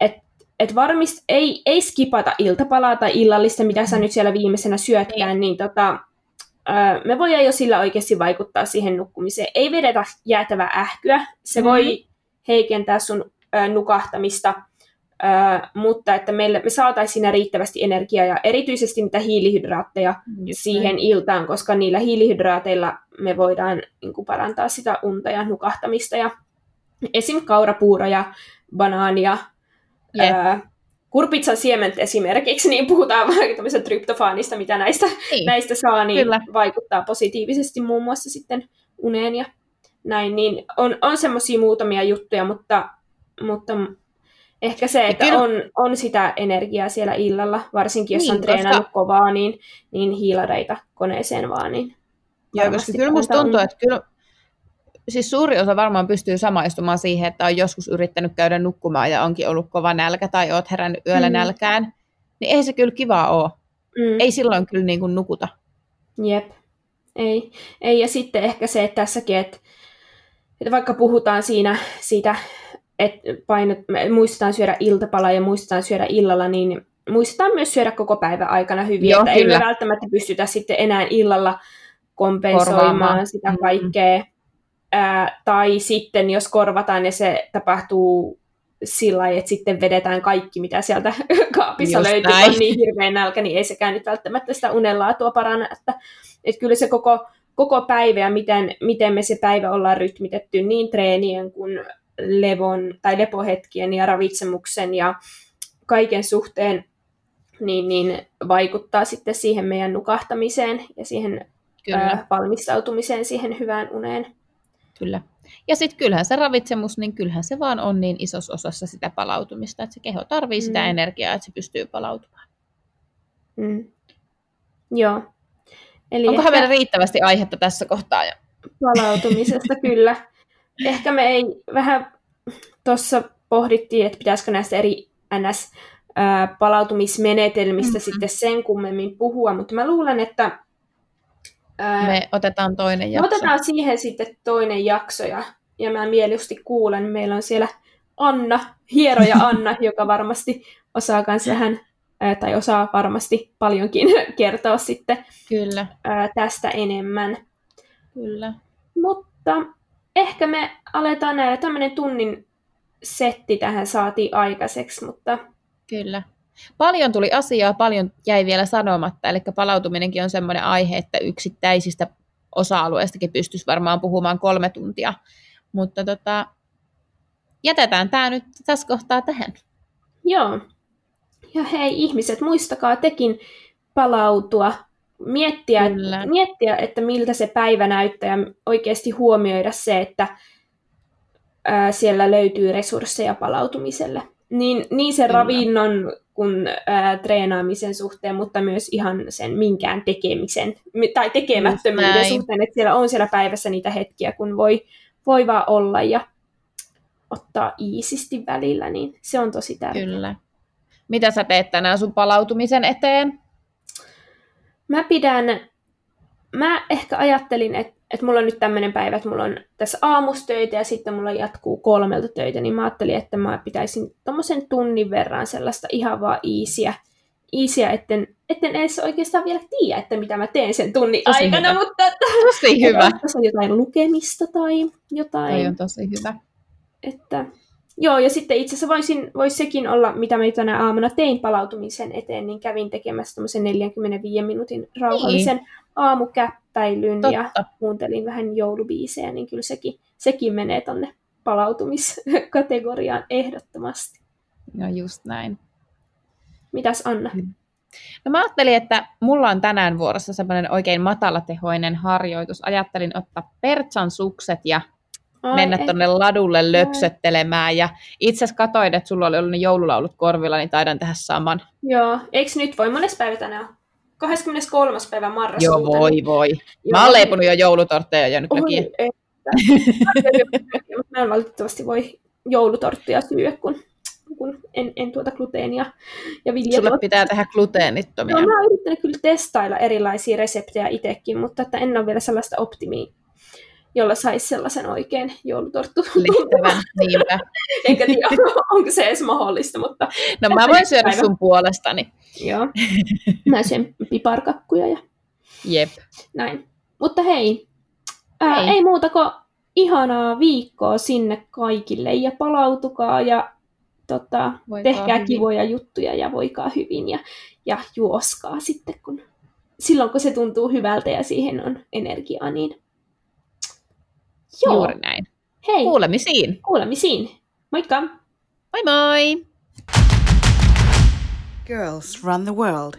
että et varmist ei, ei skipata iltapalaa tai illallista, mitä sä mm. nyt siellä viimeisenä syötkään, niin, tota, me voidaan jo sillä oikeasti vaikuttaa siihen nukkumiseen. Ei vedetä jäätävää ähkyä, se mm. voi heikentää sun nukahtamista, mutta että meille, me saataisiin siinä riittävästi energiaa ja erityisesti niitä hiilihydraatteja Just siihen näin. iltaan, koska niillä hiilihydraateilla me voidaan niin kuin, parantaa sitä unta ja nukahtamista. Ja esim. kaurapuuroja, banaania, yep. ää, kurpitsan siement esimerkiksi, niin puhutaan *laughs* vaikka tämmöisestä tryptofaanista, mitä näistä, niin. näistä saa, niin Kyllä. vaikuttaa positiivisesti muun muassa sitten uneen ja näin. Niin on, on semmoisia muutamia juttuja, mutta, mutta ehkä se, että kyllä... on, on sitä energiaa siellä illalla, varsinkin jos niin, on treenannut koska... kovaa, niin, niin hiilareita koneeseen vaan. Niin Joo, koska kyllä musta tuntuu, että kyllä siis suuri osa varmaan pystyy samaistumaan siihen, että on joskus yrittänyt käydä nukkumaan ja onkin ollut kova nälkä tai oot herännyt yöllä mm. nälkään, niin ei se kyllä kiva ole. Mm. Ei silloin kyllä niin kuin nukuta. Jep, ei. ei. Ja sitten ehkä se, että tässäkin, että, että vaikka puhutaan siinä siitä, että painot, muistetaan syödä iltapala ja muistetaan syödä illalla, niin muistetaan myös syödä koko päivä aikana hyvin, Joo, että kyllä. ei me välttämättä pystytä sitten enää illalla kompensoimaan Korvaamaan. sitä kaikkea. Mm Ää, tai sitten jos korvataan ja se tapahtuu sillä lailla, että sitten vedetään kaikki, mitä sieltä *laughs* kaapissa Just löytyy, näin. on niin hirveän nälkä, niin ei sekään nyt välttämättä sitä unenlaatua paranna. Että, että kyllä se koko, koko päivä ja miten, miten me se päivä ollaan rytmitetty niin treenien kuin levon tai lepohetkien ja ravitsemuksen ja kaiken suhteen, niin, niin vaikuttaa sitten siihen meidän nukahtamiseen ja siihen Kyllä. valmistautumiseen siihen hyvään uneen. Kyllä. Ja sitten kyllähän se ravitsemus, niin kyllähän se vaan on niin isossa osassa sitä palautumista, että se keho tarvii mm. sitä energiaa, että se pystyy palautumaan. Mm. Joo. Eli Onkohan meillä riittävästi aihetta tässä kohtaa? Jo? Palautumisesta kyllä. *laughs* Ehkä me ei vähän tuossa pohdittiin, että pitäisikö näistä eri NS palautumismenetelmistä mm-hmm. sitten sen kummemmin puhua, mutta mä luulen, että me otetaan toinen jakso. Otetaan siihen sitten toinen jakso ja, ja mä mieluusti kuulen. Meillä on siellä Anna, hieroja *laughs* Anna, joka varmasti osaa myös vähän, tai osaa varmasti paljonkin *laughs* kertoa sitten Kyllä. tästä enemmän. Kyllä. Mutta ehkä me aletaan nähdä tämmöinen tunnin setti tähän saatiin aikaiseksi, mutta... Kyllä. Paljon tuli asiaa, paljon jäi vielä sanomatta, eli palautuminenkin on semmoinen aihe, että yksittäisistä osa-alueistakin pystyisi varmaan puhumaan kolme tuntia. Mutta tota, jätetään tämä nyt tässä kohtaa tähän. Joo. Ja hei ihmiset, muistakaa tekin palautua, miettiä, miettiä, että miltä se päivä näyttää ja oikeasti huomioida se, että ää, siellä löytyy resursseja palautumiselle. Niin, niin se ravinnon kuin ää, treenaamisen suhteen, mutta myös ihan sen minkään tekemisen tai tekemättömyyden suhteen, että siellä on siellä päivässä niitä hetkiä, kun voi, voi vaan olla ja ottaa iisisti välillä, niin se on tosi tärkeää. Kyllä. Mitä sä teet tänään sun palautumisen eteen? Mä pidän, mä ehkä ajattelin, että, että mulla on nyt tämmöinen päivä, että mulla on tässä aamustöitä ja sitten mulla jatkuu kolmelta töitä, niin mä ajattelin, että mä pitäisin tommosen tunnin verran sellaista ihan vaan iisiä, iisiä etten, etten edes oikeastaan vielä tiedä, että mitä mä teen sen tunnin tosi aikana, hyvä. mutta että, tosi hyvä. Että on jotain lukemista tai jotain. Toi on tosi hyvä. Että, joo, ja sitten itse asiassa voisin, voisi sekin olla, mitä mä tänä aamuna tein palautumisen eteen, niin kävin tekemässä tämmöisen 45 minuutin rauhallisen niin. aamukäppäilyn Totta. ja kuuntelin vähän joulubiisejä, niin kyllä sekin, sekin menee tonne palautumiskategoriaan ehdottomasti. No just näin. Mitäs Anna? No mä ajattelin, että mulla on tänään vuorossa semmoinen oikein matalatehoinen harjoitus. Ajattelin ottaa Pertsan sukset ja Ai, mennä tuonne ladulle löpsöttelemään. Ja itse asiassa katoin, että sulla oli ollut ne joululaulut korvilla, niin taidan tehdä saman. Joo, eikö nyt voi? Mones päivä tänään 23. päivä marraskuuta. Joo, voi voi. Joo. Mä oon leipunut jo joulutortteja ja nyt näkin. Mä en valitettavasti voi joulutorttia syödä, kun, kun en, en tuota gluteenia ja viljaa. Sulle pitää tehdä gluteenittomia. No, mä oon yrittänyt kyllä testailla erilaisia reseptejä itsekin, mutta että en ole vielä sellaista optimia jolla saisi sellaisen oikein joulutorttu. Lehtävän, niinpä. *laughs* Enkä tiedä, onko se edes mahdollista, mutta... No mä voin syödä päivä. sun puolestani. Joo. Mä syön piparkakkuja ja... Jep. Näin. Mutta hei, ää, hei. ei muuta kuin ihanaa viikkoa sinne kaikille ja palautukaa ja tota, tehkää hyvin. kivoja juttuja ja voikaa hyvin ja, ja juoskaa sitten, kun, silloin kun se tuntuu hyvältä ja siihen on energiaa, niin Joo. Juuri näin. Hei. Kuulemisiin. Kuulemisiin. Moikka. Moi moi. Girls run the world.